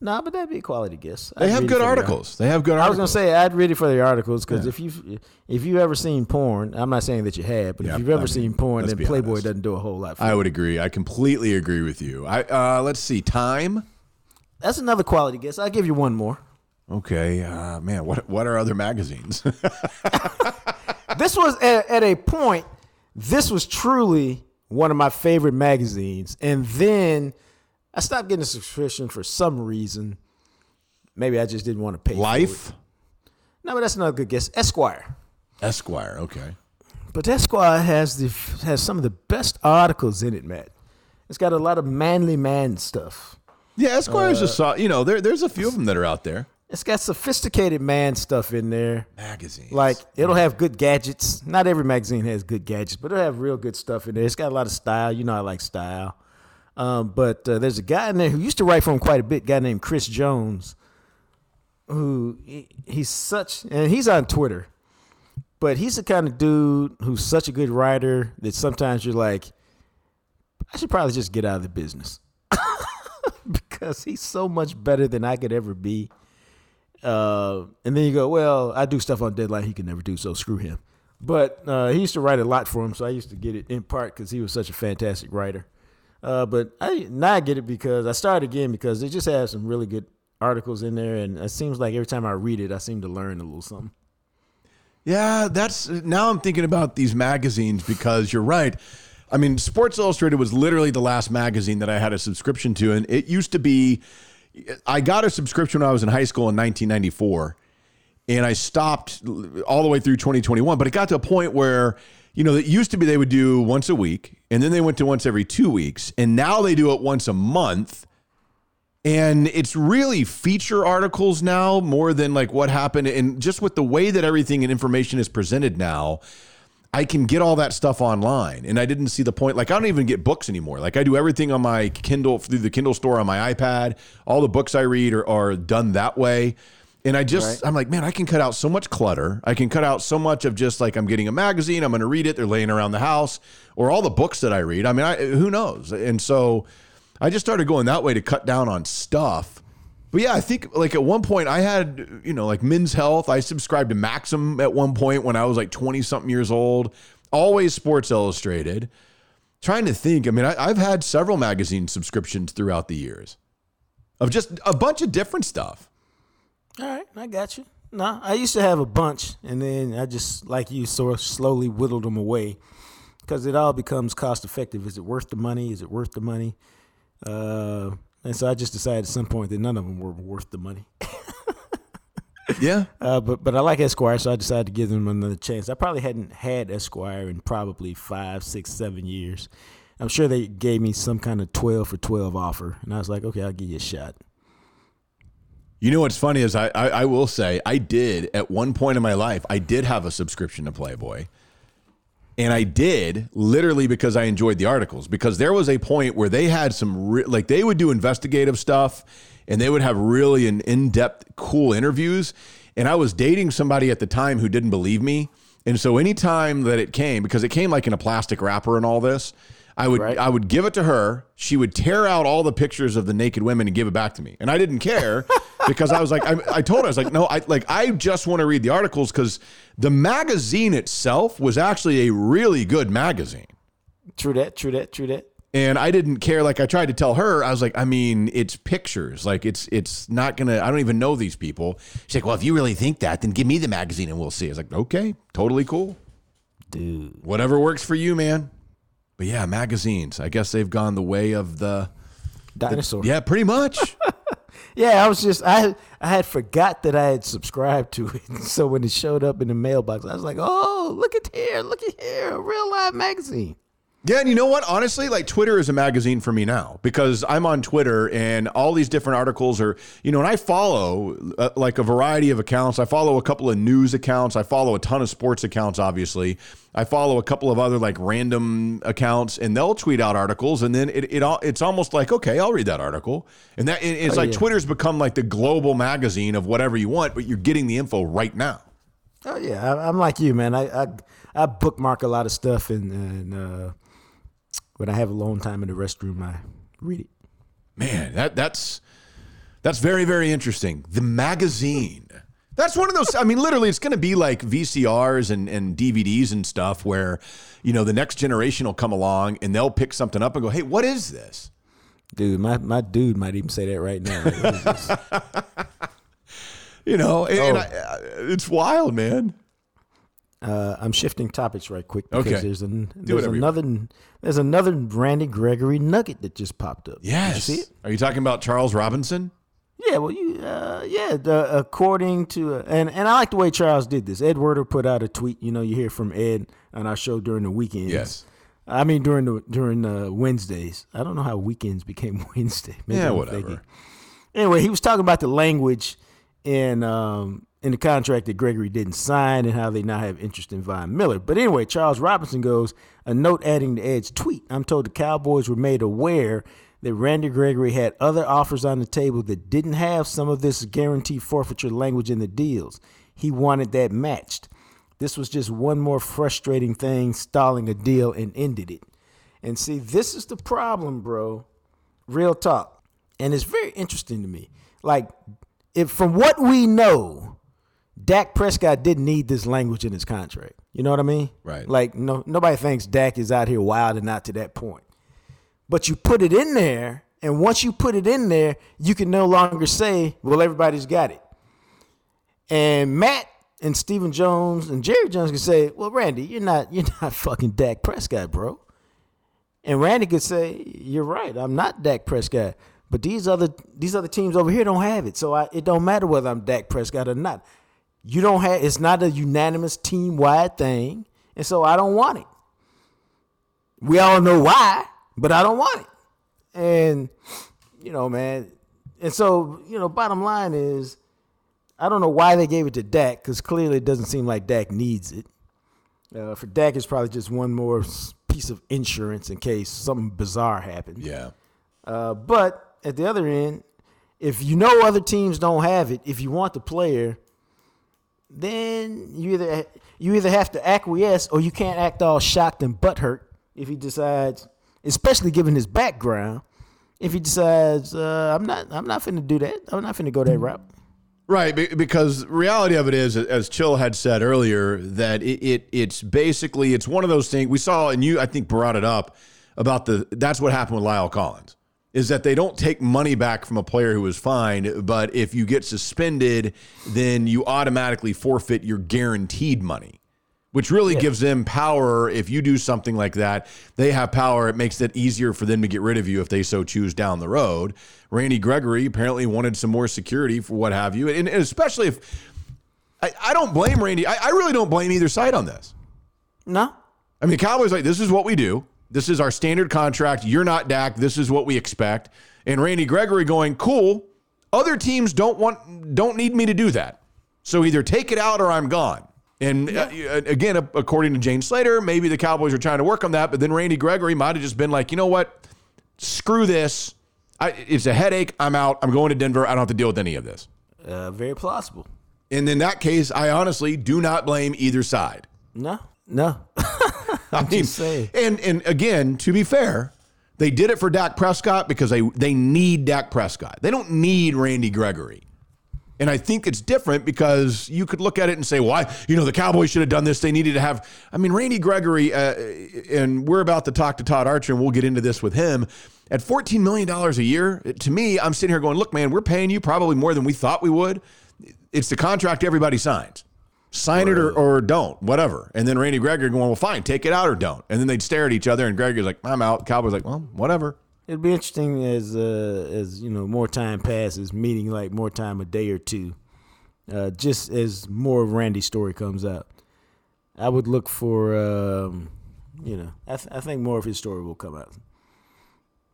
Nah, but that'd be a quality guess. They I'd have good articles. They have good I was gonna say I'd read it for the articles because if you if you've ever seen porn, I'm not saying that you have, but Yeah, if you've ever I mean, seen porn, then Playboy honest. doesn't do a whole lot. For I you. would agree. I completely agree with you. I uh, let's see. Time. That's another quality guess. I'll give you one more. Okay, uh, man. What what are other magazines? this was at, at a point. This was truly one of my favorite magazines, and then I stopped getting a subscription for some reason. Maybe I just didn't want to pay. for Life. No, but that's not a good guess. Esquire. Esquire. Okay. But Esquire has the has some of the best articles in it, Matt. It's got a lot of manly man stuff. Yeah, Esquire's Uh, a saw. You know, there there's a few of them that are out there. It's got sophisticated man stuff in there. Magazines. Like it'll have good gadgets. Not every magazine has good gadgets, but it'll have real good stuff in there. It's got a lot of style. You know, I like style. Um, but uh, there's a guy in there who used to write for him quite a bit. Guy named Chris Jones, who he, he's such, and he's on Twitter. But he's the kind of dude who's such a good writer that sometimes you're like, I should probably just get out of the business because he's so much better than I could ever be. Uh, and then you go, well, I do stuff on deadline he can never do, so screw him. But uh, he used to write a lot for him, so I used to get it in part because he was such a fantastic writer. Uh, but I now I get it because I started again because they just have some really good articles in there, and it seems like every time I read it, I seem to learn a little something. Yeah, that's now I'm thinking about these magazines because you're right. I mean, Sports Illustrated was literally the last magazine that I had a subscription to, and it used to be I got a subscription when I was in high school in 1994, and I stopped all the way through 2021. But it got to a point where, you know, it used to be they would do once a week, and then they went to once every two weeks, and now they do it once a month. And it's really feature articles now more than like what happened. And just with the way that everything and information is presented now, I can get all that stuff online. And I didn't see the point. Like, I don't even get books anymore. Like, I do everything on my Kindle through the Kindle store on my iPad. All the books I read are, are done that way. And I just, I'm like, man, I can cut out so much clutter. I can cut out so much of just like I'm getting a magazine, I'm going to read it, they're laying around the house, or all the books that I read. I mean, I, who knows? And so I just started going that way to cut down on stuff. But yeah, I think like at one point I had, you know, like Men's Health. I subscribed to Maxim at one point when I was like 20 something years old. Always Sports Illustrated. Trying to think. I mean, I, I've had several magazine subscriptions throughout the years of just a bunch of different stuff. All right, I got you. No, I used to have a bunch, and then I just, like you, sort of slowly whittled them away because it all becomes cost effective. Is it worth the money? Is it worth the money? Uh, and so I just decided at some point that none of them were worth the money. Yeah. Uh, but but I like Esquire, so I decided to give them another chance. I probably hadn't had Esquire in probably five, six, seven years. I'm sure they gave me some kind of twelve for twelve offer, and I was like, okay, I'll give you a shot. You know what's funny is I, I I will say I did at one point in my life I did have a subscription to Playboy. And I did literally because I enjoyed the articles because there was a point where they had some re- like they would do investigative stuff and they would have really an in-depth cool interviews and I was dating somebody at the time who didn't believe me. And so anytime that it came because it came like in a plastic wrapper and all this, I would Right. I would give it to her. She would tear out all the pictures of the naked women and give it back to me. And I didn't care because I was like, I, I told her, I was like, no, I like I just want to read the articles because the magazine itself was actually a really good magazine. True that. True that. True that. And I didn't care. Like I tried to tell her, I was like, I mean, it's pictures. Like it's it's not gonna. I don't even know these people. She's like, well, if you really think that, then give me the magazine and we'll see. I was like, okay, totally cool. Dude. Whatever works for you, man. But yeah, magazines. I guess they've gone the way of the. Dinosaur. Yeah, pretty much. Yeah, I was just I I had forgot that I had subscribed to it. So when it showed up in the mailbox, I was like, "Oh, look at here, look at here, a real live magazine." Yeah, and you know what? Honestly, like Twitter is a magazine for me now because I'm on Twitter and all these different articles are, you know, and I follow uh, like a variety of accounts. I follow a couple of news accounts. I follow a ton of sports accounts, obviously. I follow a couple of other like random accounts and they'll tweet out articles and then it, it all it's almost like, okay, I'll read that article. And that it- it's Oh, like yeah. Twitter's become like the global magazine of whatever you want, but you're getting the info right now. Oh yeah, I, I'm like you, man. I, I I bookmark a lot of stuff, and, and uh, when I have a long time in the restroom, I read it. Man, that that's that's very very interesting. The magazine. That's one of those. I mean, literally, it's going to be like VCRs and, and DVDs and stuff, where you know the next generation will come along and they'll pick something up and go, "Hey, what is this?" Dude, my, my dude might even say that right now. Like, what is this? You know, and, and Oh. I, I- it's wild, man. Uh, I'm shifting topics right quick because Okay. there's an there's you another there's another Randy Gregory nugget that just popped up. You Yes. see it? Are you talking about Charles Robinson? Yeah, well, you, uh, yeah. The, according to, uh, and and I like the way Charles did this. Ed Werder put out a tweet. You know, you hear from Ed on our show during the weekends. Yes. I mean during the during uh, Wednesdays. I don't know how weekends became Wednesday. Maybe Yeah, I'm whatever. thinking. Anyway, he was talking about the language in um, in the contract that Gregory didn't sign and how they now have interest in Von Miller. But anyway, Charles Robinson goes a note adding to Ed's tweet. I'm told the Cowboys were made aware that Randy Gregory had other offers on the table that didn't have some of this guaranteed forfeiture language in the deals. He wanted that matched. This was just one more frustrating thing stalling a deal and ended it. And see, this is the problem, bro. Real talk. And it's very interesting to me. Like, if from what we know, Dak Prescott didn't need this language in his contract. You know what I mean? Right. Like, no, nobody thinks Dak is out here wilding out to that point. But you put it in there, and once you put it in there, you can no longer say, well, everybody's got it. And Matt and Stephen Jones and Jerry Jones can say, well, Randy, you're not you're not fucking Dak Prescott, bro. And Randy could say, You're right, I'm not Dak Prescott. But these other these other teams over here don't have it. So I, it don't matter whether I'm Dak Prescott or not. You don't have it's not a unanimous team wide thing, and so I don't want it. We all know why, but I don't want it. And you know, man, and so you know, bottom line is, I don't know why they gave it to Dak because clearly it doesn't seem like Dak needs it. Uh, for Dak, it's probably just one more piece of insurance in case something bizarre happens. Yeah. Uh, but at the other end, if you know other teams don't have it, if you want the player, then you either you either have to acquiesce or you can't act all shocked and butthurt if he decides, especially given his background, if he decides uh, I'm not I'm not finna do that. I'm not finna go that route. Right, because reality of it is, as Chill had said earlier, that it, it it's basically it's one of those things we saw, and you I think brought it up about the that's what happened with La'el Collins is that they don't take money back from a player who was fined, but if you get suspended, then you automatically forfeit your guaranteed money. Which really gives them power. If you do something like that, they have power. It makes it easier for them to get rid of you if they so choose down the road. Randy Gregory apparently wanted some more security for what have you. And, and especially if I, I don't blame Randy. I, I really don't blame either side on this. No, I mean, the Cowboys like this is what we do. This is our standard contract. You're not Dak. This is what we expect. And Randy Gregory going, cool. Other teams don't want, don't need me to do that. So either take it out or I'm gone. And uh, again, according to Jane Slater, maybe the Cowboys are trying to work on that. But then Randy Gregory might have just been like, you know what? Screw this. I, it's a headache. I'm out. I'm going to Denver. I don't have to deal with any of this. uh, very plausible. And in that case, I honestly do not blame either side. No, no. I mean, and and again, to be fair, they did it for Dak Prescott because they they need Dak Prescott. They don't need Randy Gregory. And I think it's different because you could look at it and say, why, you know, the Cowboys should have done this. They needed to have, I mean, Randy Gregory, uh, and we're about to talk to Todd Archer, and we'll get into this with him. At $14 million a year, to me, I'm sitting here going, look, man, we're paying you probably more than we thought we would. It's the contract everybody signs. Sign it or, or don't, whatever. And then Randy Gregory going, well, fine, take it out or don't. And then they'd stare at each other, and Gregory's like, I'm out. Cowboys like, well, whatever. It'd be interesting as uh, as you know more time passes, meaning like more time a day or two. Uh, just as more of Randy's story comes out, I would look for um, you know I, th- I think more of his story will come out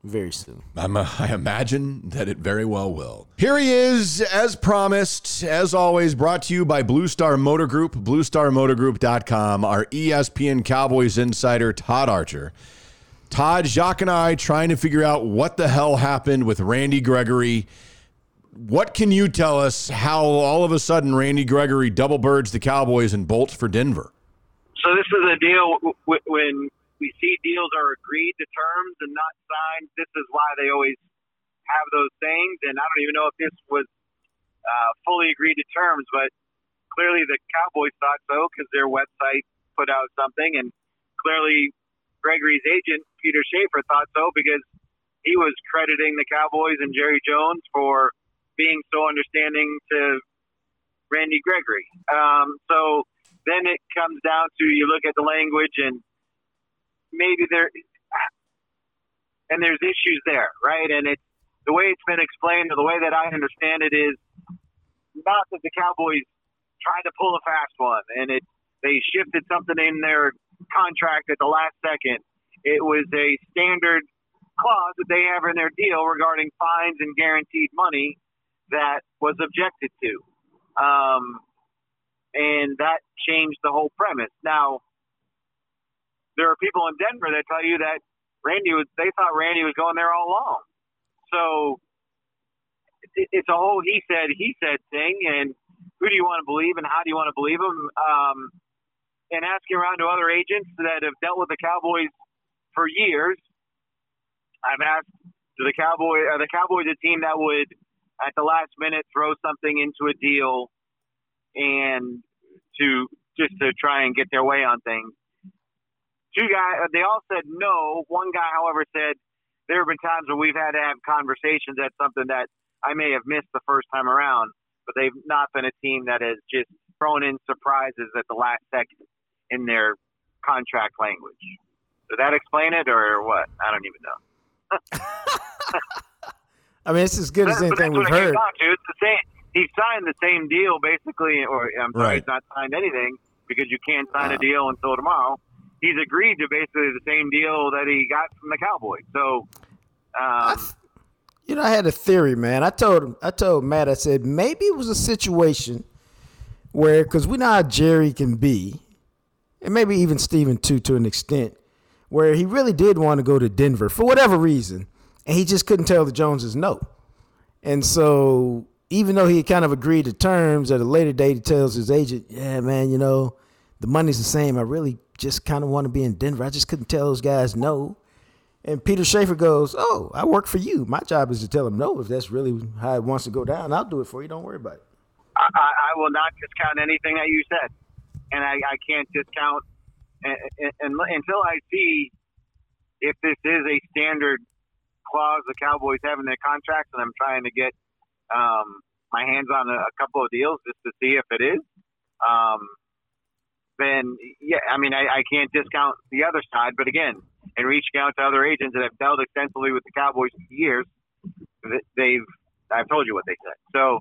very soon. I'm, uh, I imagine that it very well will. Here he is, as promised, as always, brought to you by Blue Star Motor Group, bluestarmotorgroup.com, our ESPN Cowboys insider, Todd Archer. Todd, Jacques, and I trying to figure out what the hell happened with Randy Gregory. What can you tell us how all of a sudden Randy Gregory double birds the Cowboys and bolts for Denver? So this is a deal w- w- when we see deals are agreed to terms and not signed. This is why they always have those things. And I don't even know if this was uh, fully agreed to terms, but clearly the Cowboys thought so because their website put out something, and clearly Gregory's agent Peter Schaffer thought so because he was crediting the Cowboys and Jerry Jones for being so understanding to Randy Gregory. Um, so then it comes down to you look at the language and maybe there and there's issues there, right? And it's the way it's been explained or the way that I understand it is not that the Cowboys tried to pull a fast one and it they shifted something in their contract at the last second. It was a standard clause that they have in their deal regarding fines and guaranteed money that was objected to. Um, and that changed the whole premise. Now, there are people in Denver that tell you that Randy was, they thought Randy was going there all along. So it, it's a whole he said, he said thing. And who do you want to believe and how do you want to believe him? Um, and asking around to other agents that have dealt with the Cowboys for years, I've asked, do the Cowboy, are the Cowboys a team that would at the last minute throw something into a deal and to just to try and get their way on things. Two guys, they all said no. One guy, however, said there have been times when we've had to have conversations. That's something that I may have missed the first time around, but they've not been a team that has just thrown in surprises at the last second in their contract language. Does that explain it, or what? I don't even know. I mean, it's as good as anything we've heard. It's the same. He signed the same deal basically, or I'm sorry, Right. he's not signed anything because you can't sign Uh. a deal until tomorrow. He's agreed to basically the same deal that he got from the Cowboys. So, um, You know, I had a theory, man. I told him, I told Matt, I said maybe it was a situation where, because we know how Jerry can be, and maybe even Stephen too, to an extent, where he really did want to go to Denver for whatever reason, and he just couldn't tell the Joneses no. And so, even though he kind of agreed to terms, at a later date, he tells his agent, "Yeah, man, you know, the money's the same. I really just kind of want to be in Denver. I just couldn't tell those guys no." And Peter Schaffer goes, "Oh, I work for you. My job is to tell him no. If that's really how it wants to go down, I'll do it for you. Don't worry about it." I, I will not discount anything that you said, and I, I can't discount and, and until I see if this is a standard clause the Cowboys have in their contracts, and I'm trying to get um, my hands on a, a couple of deals just to see if it is. Um, then yeah, I mean I, I can't discount the other side, but again, in reaching out to other agents that have dealt extensively with the Cowboys for years, they've I've told you what they said. So,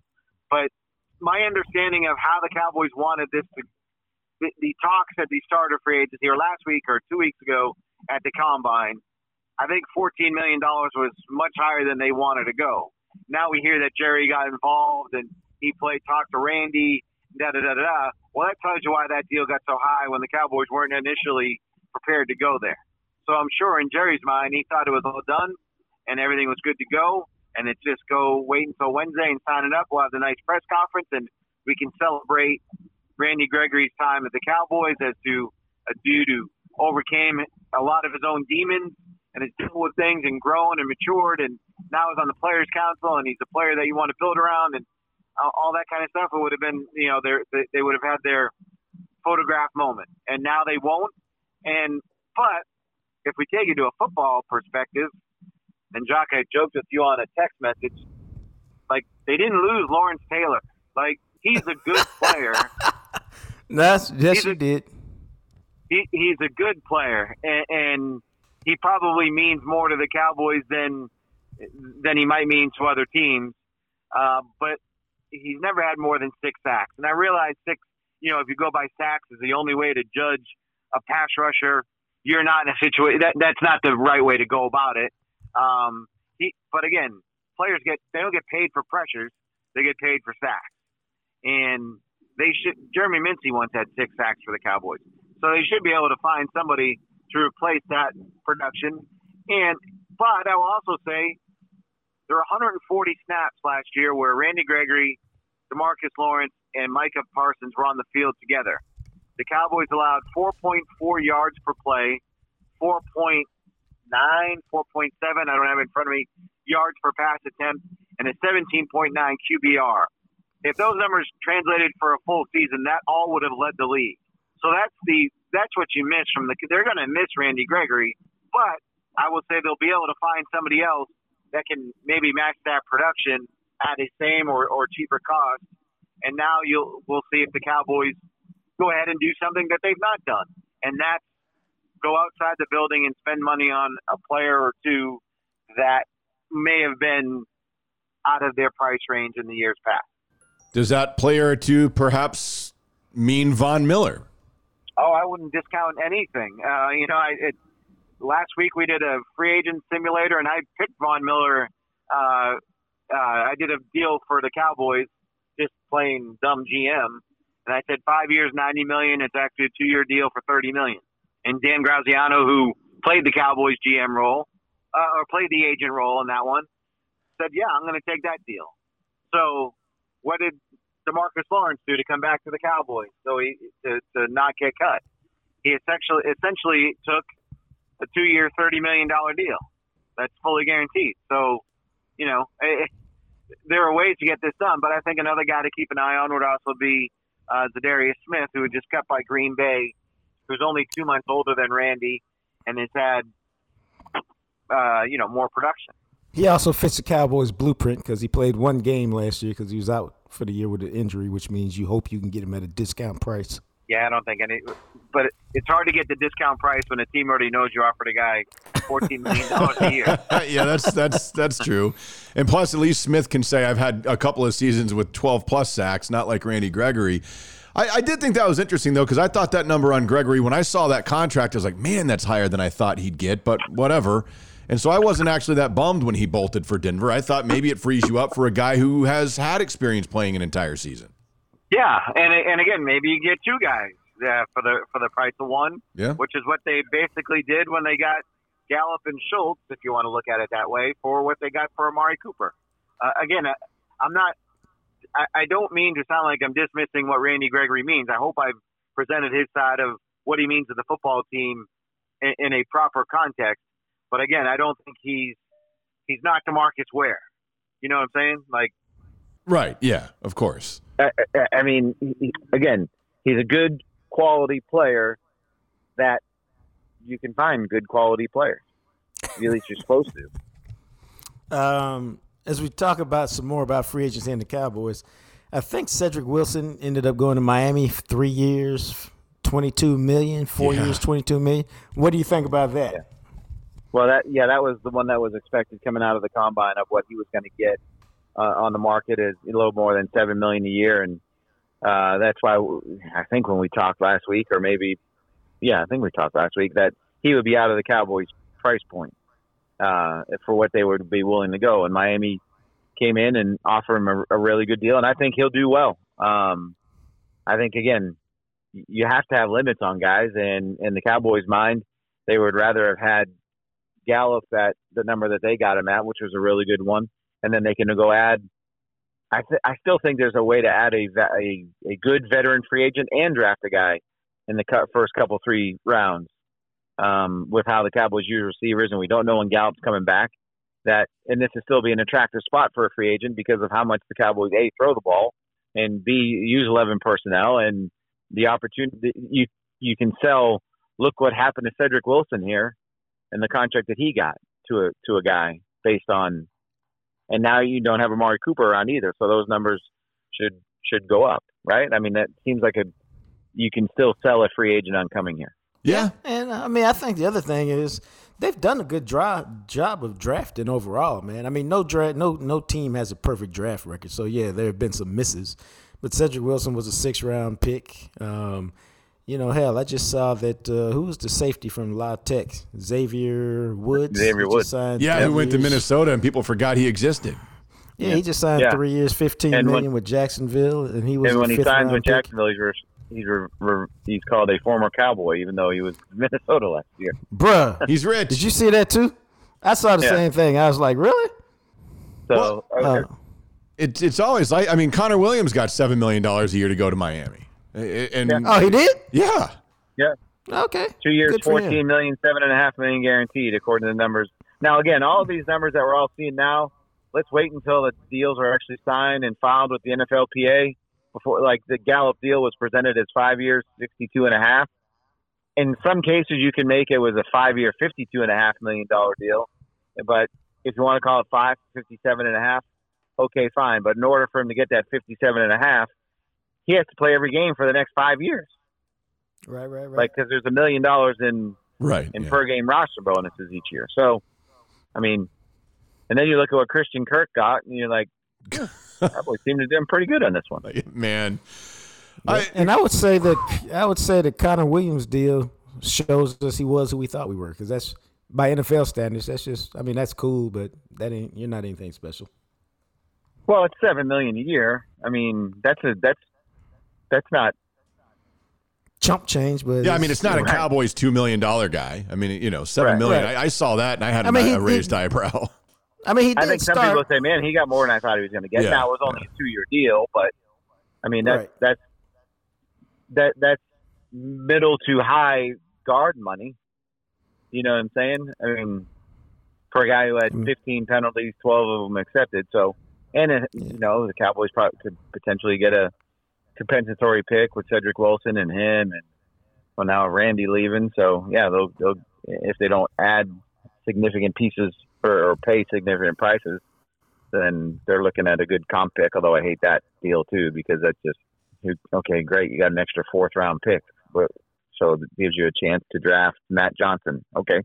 but my understanding of how the Cowboys wanted this to the, the talks at the starter free agents here last week or two weeks ago at the combine, I think $14 million was much higher than they wanted to go. Now we hear that Jerry got involved and he played talk to Randy, da da da da. Well, that tells you why that deal got so high when the Cowboys weren't initially prepared to go there. So I'm sure in Jerry's mind, he thought it was all done and everything was good to go. And it's just go wait until Wednesday and sign it up. We'll have the nice press conference and we can celebrate Randy Gregory's time at the Cowboys as to a dude who overcame a lot of his own demons and has dealt with things and grown and matured and now is on the players council and he's a player that you want to build around and all all that kind of stuff. It would have been, you know, they they would have had their photograph moment and now they won't. And but if we take it to a football perspective, and Jock, I joked with you on a text message, like they didn't lose Lawrence Taylor. Like he's a good player. That's yes, He's you a- did. he, he's a good player, and, and he probably means more to the Cowboys than than he might mean to other teams. Uh, but he's never had more than six sacks, and I realize six. You know, if you go by sacks, is the only way to judge a pass rusher. You're not in a situation that that's not the right way to go about it. Um, he, but again, players get they don't get paid for pressures; they get paid for sacks, and they should. Jeremy Mincey once had six sacks for the Cowboys. So they should be able to find somebody to replace that production. And but I will also say there were 140 snaps last year where Randy Gregory, Demarcus Lawrence, and Micah Parsons were on the field together. The Cowboys allowed 4.4 yards per play, 4.9, 4.7, I don't have it in front of me, yards per pass attempt, and a 17.9 QBR. If those numbers translated for a full season, that all would have led the league. So that's the that's what you miss from the. They're going to miss Randy Gregory, but I will say they'll be able to find somebody else that can maybe match that production at a same or, or cheaper cost. And now you'll we'll see if the Cowboys go ahead and do something that they've not done, and that's go outside the building and spend money on a player or two that may have been out of their price range in the years past. Does that player or two perhaps mean Von Miller? Oh, I wouldn't discount anything. Uh, you know, I, it, last week we did a free agent simulator, and I picked Von Miller. Uh, uh, I did a deal for the Cowboys, just plain dumb GM, and I said five years, ninety million. It's actually a two-year deal for thirty million. And Dan Graziano, who played the Cowboys GM role, uh, or played the agent role in that one, said, "Yeah, I'm going to take that deal." So, what did Demarcus Lawrence do to come back to the Cowboys? So he to, to not get cut. He essentially essentially took a two-year, thirty million dollar deal. That's fully guaranteed. So, you know, eh, there are ways to get this done. But I think another guy to keep an eye on would also be uh, Za'Darius Smith, who was just cut by Green Bay, who's only two months older than Randy, and has had uh, you know more production. He also fits the Cowboys blueprint because he played one game last year because he was out for the year with an injury, which means you hope you can get him at a discount price. Yeah, I don't think any. But it's hard to get the discount price when a team already knows you offered a guy fourteen million dollars a year. yeah, that's that's that's true. And plus, at least Smith can say I've had a couple of seasons with 12 plus sacks, not like Randy Gregory. I, I did think that was interesting though, because I thought that number on Gregory when I saw that contract, I was like, man, that's higher than I thought he'd get. But whatever. And so I wasn't actually that bummed when he bolted for Denver. I thought maybe it frees you up for a guy who has had experience playing an entire season. Yeah, and and again, maybe you get two guys uh, for the for the price of one. Yeah. which is what they basically did when they got Gallup and Schultz, if you want to look at it that way, for what they got for Amari Cooper. Uh, again, I- I'm not. I, I don't mean to sound like I'm dismissing what Randy Gregory means. I hope I've presented his side of what he means to the football team in, in a proper context. But again, I don't think he's he's not Demarcus Ware. You know what I'm saying? Like Right. Yeah. Of course. I, I- mean, he- again, he's a good quality player that you can find good quality players. At least you're supposed to. Um, as we talk about some more about free agency and the Cowboys, I think Cedric Wilson ended up going to Miami for three years, twenty-two million, four Yeah. years, twenty-two million. What do you think about that? Well, that yeah, that was the one that was expected coming out of the combine of what he was going to get uh, on the market is a little more than seven million a year, and uh, that's why I think when we talked last week, or maybe yeah, I think we talked last week that he would be out of the Cowboys' price point uh, for what they would be willing to go, and Miami came in and offered him a, a really good deal, and I think he'll do well. Um, I think again, you have to have limits on guys, and in the Cowboys' mind, they would rather have had Gallup at the number that they got him at, which was a really good one, and then they can go add. I th- I still think there's a way to add a, a a good veteran free agent and draft a guy in the first couple three rounds. Um, with how the Cowboys use receivers, and we don't know when Gallup's coming back. That and this is still be an attractive spot for a free agent because of how much the Cowboys a throw the ball and b use eleven personnel and the opportunity you you can sell. Look what happened to Cedric Wilson here and the contract that he got to a to a guy based on and now you don't have Amari Cooper around either, so those numbers should should go up, right? I mean that seems like a you can still sell a free agent on coming here. Yeah. And I mean, I think the other thing is they've done a good dra- job of drafting overall, man. I mean, no draft, no no team has a perfect draft record. So yeah, there have been some misses, but Cedric Wilson was a six round pick. Um, you know, hell, I just saw that uh, who was the safety from La Tech, Xavier Woods. Xavier Woods. Yeah. three Who went to. Minnesota and people forgot he existed. Yeah, he just signed Yeah. three years, fifteen And million when- with Jacksonville, and he was and when he fifth signs with pick. Jacksonville, he's re, he's re, re, he's called a former Cowboy, even though he was Minnesota last year. Bruh, He's rich. did you see that too? I saw the Yeah. same thing. I was like, really? So uh, Uh, It's it's always like I mean Connor Williams got seven million dollars a year to go to Miami, and yeah, oh, he did? yeah, Yeah. Okay. two years, Good for fourteen million, seven and a half million guaranteed, according to the numbers. Now, again, all of these numbers that we're all seeing now, let's wait until the deals are actually signed and filed with the NFLPA before, like the Gallup deal was presented as five years, sixty-two and a half. In some cases, you can make it was a five-year, fifty-two and a half million dollar deal, but if you want to call it five, fifty-seven and a half, okay, fine. But in order for him to get that fifty-seven and a half, he has to play every game for the next five years, Right, right, right. like because there's a million dollars in right. in yeah. per game roster bonuses each year. So, I mean, and then you look at what Christian Kirk got, and you're like, "Hmm, probably seemed to do him pretty good on this one. Man, I, and I would say that I would say that Connor Williams deal shows us he was who we thought we were because that's by NFL standards. That's just I mean that's cool, but that ain't you're not anything special. Well, it's seven million a year. I mean, that's a that's that's not Chump change, but yeah, I mean it's not a Right. Cowboys two million dollar guy. I mean you know seven Right. million. Right. I, I saw that and I had I mean, a, he- a raised he- eyebrow. I mean he did I think some start. people say, man, he got more than I thought he was going to get. Yeah. Now it was only a two year deal, but I mean that's Right. that's that that's middle to high guard money. You know what I'm saying? I mean, for a guy who had Mm. 15 penalties, 12 of them accepted. So, and you know, the Cowboys probably could potentially get a compensatory pick with Cedric Wilson and him, and well now Randy leaving. So yeah, they'll, they'll if they don't add significant pieces or, or pay significant prices, then they're looking at a good comp pick. Although I hate that deal too because that's just okay, great, you got an extra fourth round pick, but so it gives you a chance to draft Matt Johnson. Okay,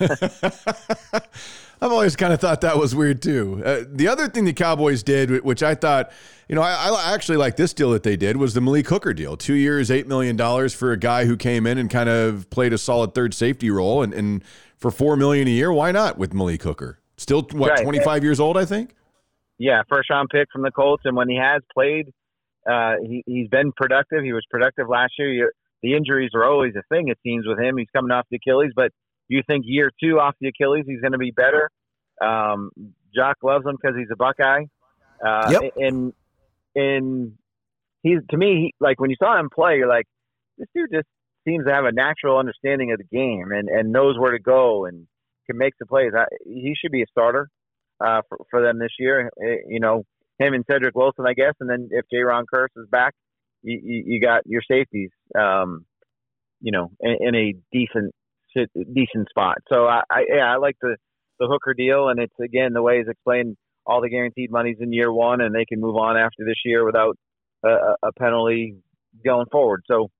I've always kind of thought that was weird too. Uh, the other thing the Cowboys did, which I thought, you know, I, I actually like this deal that they did, was the Malik Hooker deal. Two years, eight million dollars for a guy who came in and kind of played a solid third safety role, and, and for four million a year, why not with Malik Hooker? Still, what, Right. twenty five years old, I think. yeah, first round pick from the Colts, and when he has played, uh, he he's been productive. He was productive last year. you the injuries are always a thing. It seems with him. He's coming off the Achilles, but you think year two off the Achilles, he's going to be better. Um, Jock loves him because he's a Buckeye. Uh, Yep. And and he's to me, he, like when you saw him play, you're like, this dude just seems to have a natural understanding of the game and and knows where to go and can make the plays. I, he should be a starter uh, for, for them this year. Eh, You know, him and Cedric Wilson, I guess, and then if Jayron Kearse is back, you, you, you got your safeties, um, you know, in, in a decent sit- decent spot. So I, I yeah, I like the the Hooker deal, and it's again the way it's explained. All the guaranteed money's in year one, and they can move on after this year without a, a penalty going forward. So,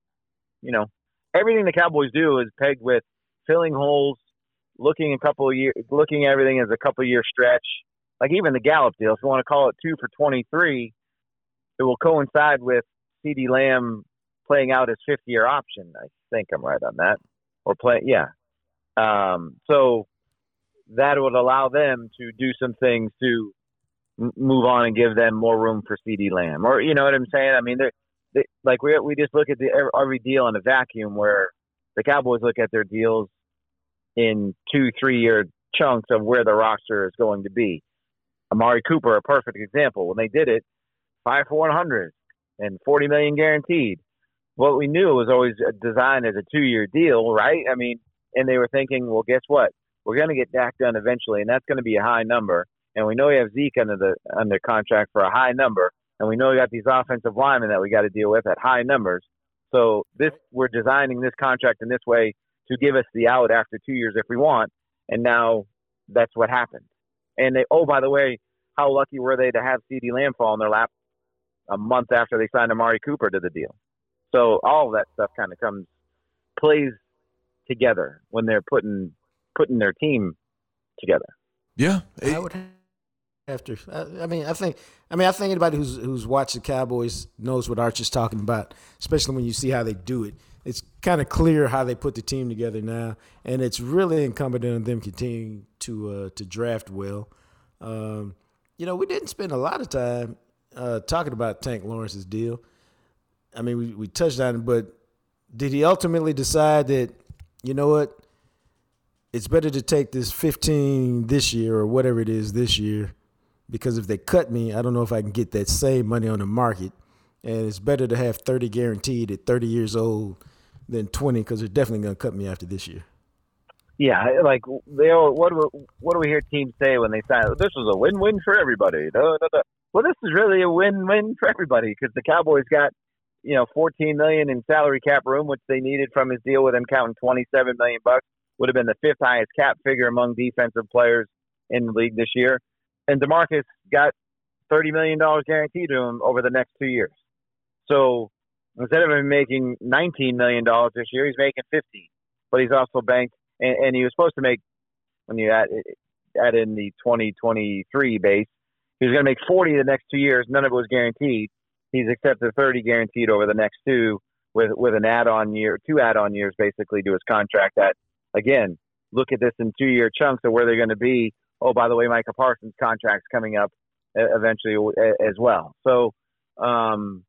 you know, everything the Cowboys do is pegged with filling holes, looking a couple of years, looking at everything as a couple year stretch. Like even the Gallup deal, if you want to call it two for twenty three, it will coincide with CeeDee Lamb playing out his fifth year option. I think I'm right on that, or play, yeah. Um, so that would allow them to do some things to m- move on and give them more room for CeeDee Lamb, or you know what I'm saying? I mean, they're they, like we we just look at the every deal in a vacuum where the Cowboys look at their deals in two, three year chunks of where the roster is going to be. Amari Cooper, a perfect example. When they did it, five for 100 and 40 million guaranteed. What we knew was always designed as a two year deal, right? I mean, and they were thinking, well, guess what? We're going to get Dak done eventually, and that's going to be a high number. And we know we have Zeke under the under contract for a high number, and we know we got these offensive linemen that we got to deal with at high numbers. So this we're designing this contract in this way to give us the out after two years if we want. And now that's what happened. And they oh by the way, how lucky were they to have CeeDee Lamb fall in their lap a month after they signed Amari Cooper to the deal. So all of that stuff kind of comes plays together when they're putting putting their team together. Yeah, I would have to. I, I mean, I think. I mean, I think anybody who's who's watched the Cowboys knows what Arch is talking about, especially when you see how they do it. It's kind of clear how they put the team together now, and it's really incumbent on them continuing to uh, to draft well. Um, you know, we didn't spend a lot of time uh, talking about Tank Lawrence's deal. I mean, we, we touched on it, but did he ultimately decide that, you know what, it's better to take this 15 this year or whatever it is this year because if they cut me, I don't know if I can get that same money on the market. And it's better to have 30 guaranteed at 30 years old than 20 because they're definitely going to cut me after this year. Yeah, like they all, what do what do we hear teams say when they sign? This was a win-win for everybody. Da, da, da. Well, this is really a win-win for everybody because the Cowboys got you know 14 million in salary cap room, which they needed from his deal with him counting 27 million bucks. Would have been the fifth highest cap figure among defensive players in the league this year. And Demarcus got 30 million dollars guaranteed to him over the next two years. So instead of him making 19 million dollars this year, he's making 15. But he's also banked, and, and he was supposed to make when you add add in the 2023 base, he was going to make 40 the next two years. None of it was guaranteed. He's accepted 30 guaranteed over the next two, with with an add-on year, two add-on years basically to his contract. That again, look at this in two-year chunks of where they're going to be. Oh, by the way, Micah Parsons' contract's coming up eventually as well. So um,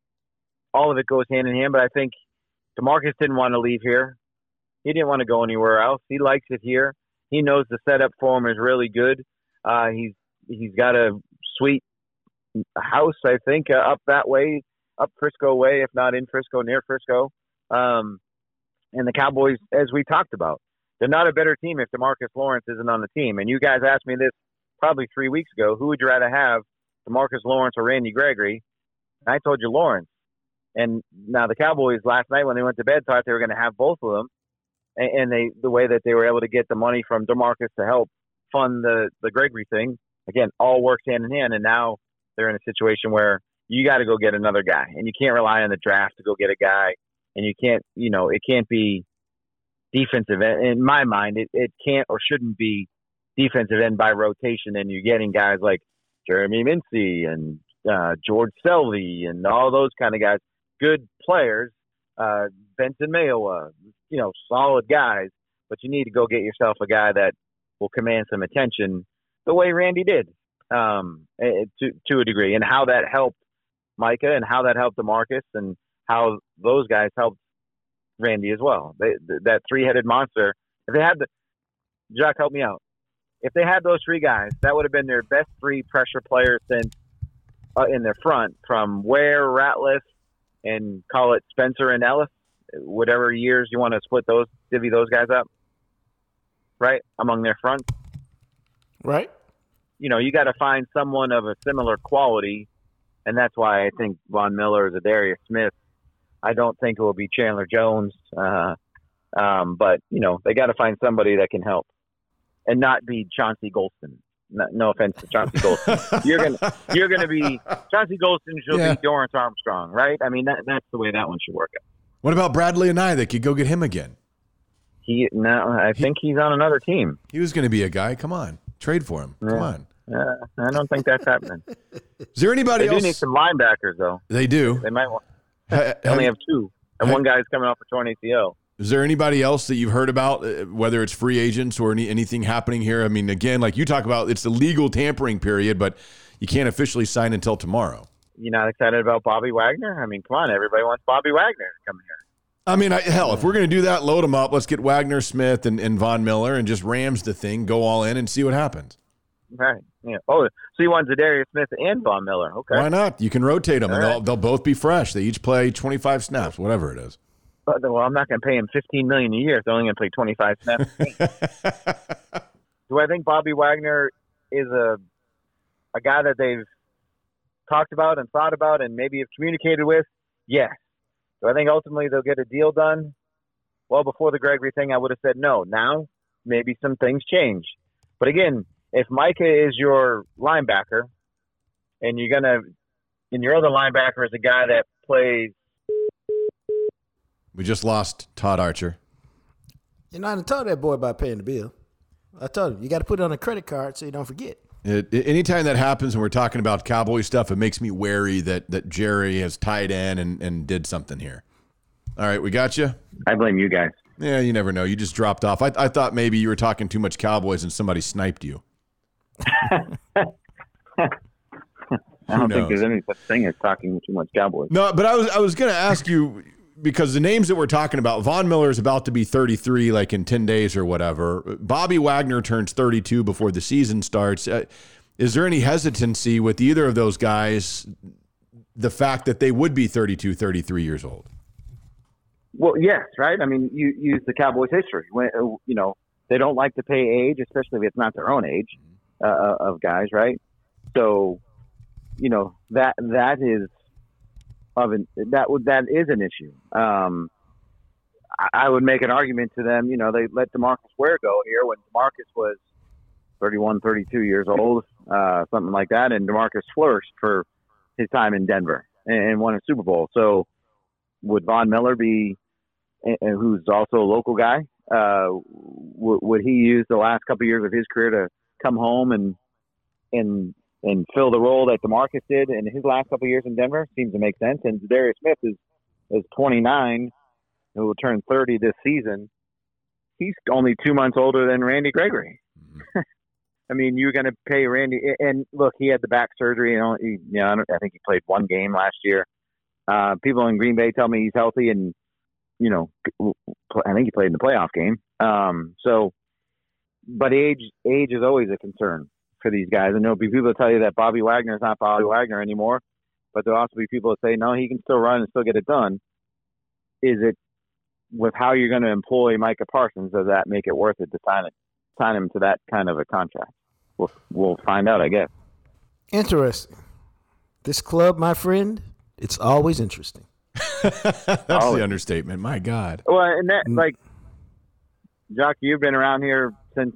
all of it goes hand in hand. But I think Demarcus didn't want to leave here. He didn't want to go anywhere else. He likes it here. He knows the setup for him is really good. Uh, he's he's got a sweet house, I think, uh, up that way, up Frisco way, if not in Frisco, near Frisco. Um, and the Cowboys, as we talked about, they're not a better team if Demarcus Lawrence isn't on the team. And you guys asked me this probably three weeks ago: who would you rather have, Demarcus Lawrence or Randy Gregory? And I told you Lawrence. And now the Cowboys last night when they went to bed thought they were going to have both of them, and, they the way that they were able to get the money from Demarcus to help fund the the Gregory thing again all works hand in hand. And now they're in a situation where you got to go get another guy, and you can't rely on the draft to go get a guy, and you can't, you know, it can't be defensive end. In my mind, it, it can't or shouldn't be defensive end by rotation, and you're getting guys like Jeremy Mincey and uh, George Selvie and all those kind of guys, good players. Uh, Benson Mayowa, you know, solid guys, but you need to go get yourself a guy that will command some attention the way Randy did um, eh, to to a degree, and how that helped Micah and how that helped Demarcus and how those guys helped Randy as well. They, that three headed monster. If they had the Jack, help me out. If they had those three guys, that would have been their best three pressure players since uh, in their front from Ware, Ratliff, and call it Spencer and Ellis, whatever years you want to split those, divvy those guys up, right among their front. Right. You know, you got to find someone of a similar quality, and that's why I think Von Miller is Za'Darius Smith. I don't think it will be Chandler Jones, uh, um, but you know they got to find somebody that can help, and not be Chauncey Golston. No, no offense to Chauncey Golston. you're gonna you're gonna be Chauncey Golston should Yeah. be Dorance Armstrong, right? I mean that that's the way that one should work out. What about Bradley and I? They could go get him again. He no, I think he's on another team. He was going to be a guy. Come on, trade for him. Come on. Uh, I don't think that's happening. Is there anybody They do else? need some linebackers though. they do. They might want. Ha- They only have- have two, and ha- one guy's coming off a torn ACL. Is there anybody else that you've heard about, uh, whether it's free agents or any, anything happening here? I mean, again, like you talk about, it's the legal tampering period, but you can't officially sign until tomorrow. You're not excited about Bobby Wagner? I mean, come on, everybody wants Bobby Wagner to come here. I mean, I, hell, if we're going to do that, load them up. Let's get Wagner, Smith, and, and Von Miller and just rams the thing, go all in, and see what happens. Right. Yeah. Oh, so you want Za'Darius Smith and Von Miller? Okay. Why not? You can rotate them, and All they'll, right. they'll both be fresh. They each play 25 snaps, whatever it is. But, well, I'm not going to pay him 15 million a year if they're only going to play 25 snaps. Do I think Bobby Wagner is a a guy that they've talked about and thought about and maybe have communicated with? Yes. Do I think ultimately they'll get a deal done? Well, before the Gregory thing, I would have said no. Now, maybe some things change. But again, if Micah is your linebacker and you're going to, and your other linebacker is a guy that plays we just lost Todd Archer. You're know, I done told that boy about paying the bill. I told him you got to put it on a credit card so you don't forget. It, it- anytime that happens and we're talking about cowboy stuff, it makes me wary that that Jerry has tied in and, and did something here. All right, we got you. I blame you guys. Yeah, you never know. You just dropped off. I, I thought maybe you were talking too much Cowboys and somebody sniped you. I don't think there's any such thing as talking too much Cowboys. No, but I was I was going to ask you because the names that we're talking about, Von Miller is about to be 33, like in 10 days or whatever. Bobby Wagner turns 32 before the season starts. Uh, is there any hesitancy with either of those guys? The fact that they would be 32, 33 years old. Well, yes, right. I mean, you use the Cowboys' history. When uh, you know they don't like to pay age, especially if it's not their own age uh, of guys, right? So, you know that that is of an that would that is an issue. Um, I, I would make an argument to them. You know, they let Demarcus Ware go here when Demarcus was 31, 32 years old, uh, something like that, and Demarcus flourished for his time in Denver and, and won a Super Bowl. So, would Von Miller be, and who's also a local guy, uh, w- would he use the last couple of years of his career to come home and and and fill the role that Demarcus did in his last couple of years in Denver? Seems to make sense. And Darius Smith is is 29, who will turn 30 this season. He's only two months older than Randy Gregory. I mean, you're going to pay Randy, and look, he had the back surgery. You know, he, you know, I, don't, I think he played one game last year. Uh, people in Green Bay tell me he's healthy, and you know, I think he played in the playoff game. Um, so, but age age is always a concern for these guys. And there'll be people that tell you that Bobby Wagner is not Bobby Wagner anymore, but there'll also be people that say no, he can still run and still get it done. Is it with how you're going to employ Micah Parsons? Does that make it worth it to sign it, sign him to that kind of a contract? We'll we'll find out, I guess. Interesting. This club, my friend, it's always interesting. That's Oh. the understatement. My God. Well, and that mm. like, Jock, you've been around here since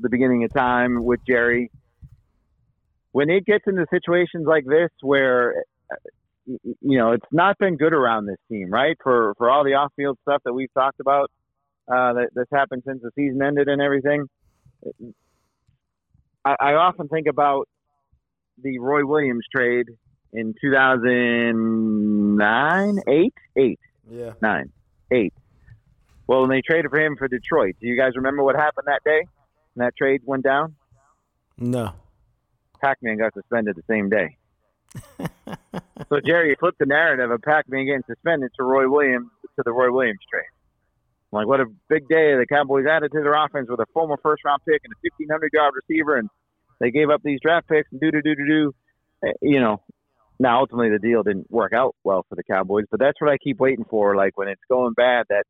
the beginning of time with Jerry. When it gets into situations like this, where you know, it's not been good around this team, right? For for all the off field stuff that we've talked about uh, that that's happened since the season ended and everything. I, I often think about the Roy Williams trade in 2009, eight, eight, Yeah. nine, eight. Well, when they traded for him for Detroit, do you guys remember what happened that day? When that trade went down? No. Pac-Man got suspended the same day. so Jerry flipped the narrative of Pac-Man getting suspended to Roy Williams to the Roy Williams trade. Like what a big day the Cowboys added to their offense with a former first round pick and a 1500 yard receiver, and they gave up these draft picks and do do do do do. Eh, you know, now ultimately the deal didn't work out well for the Cowboys, but that's what I keep waiting for. Like when it's going bad, that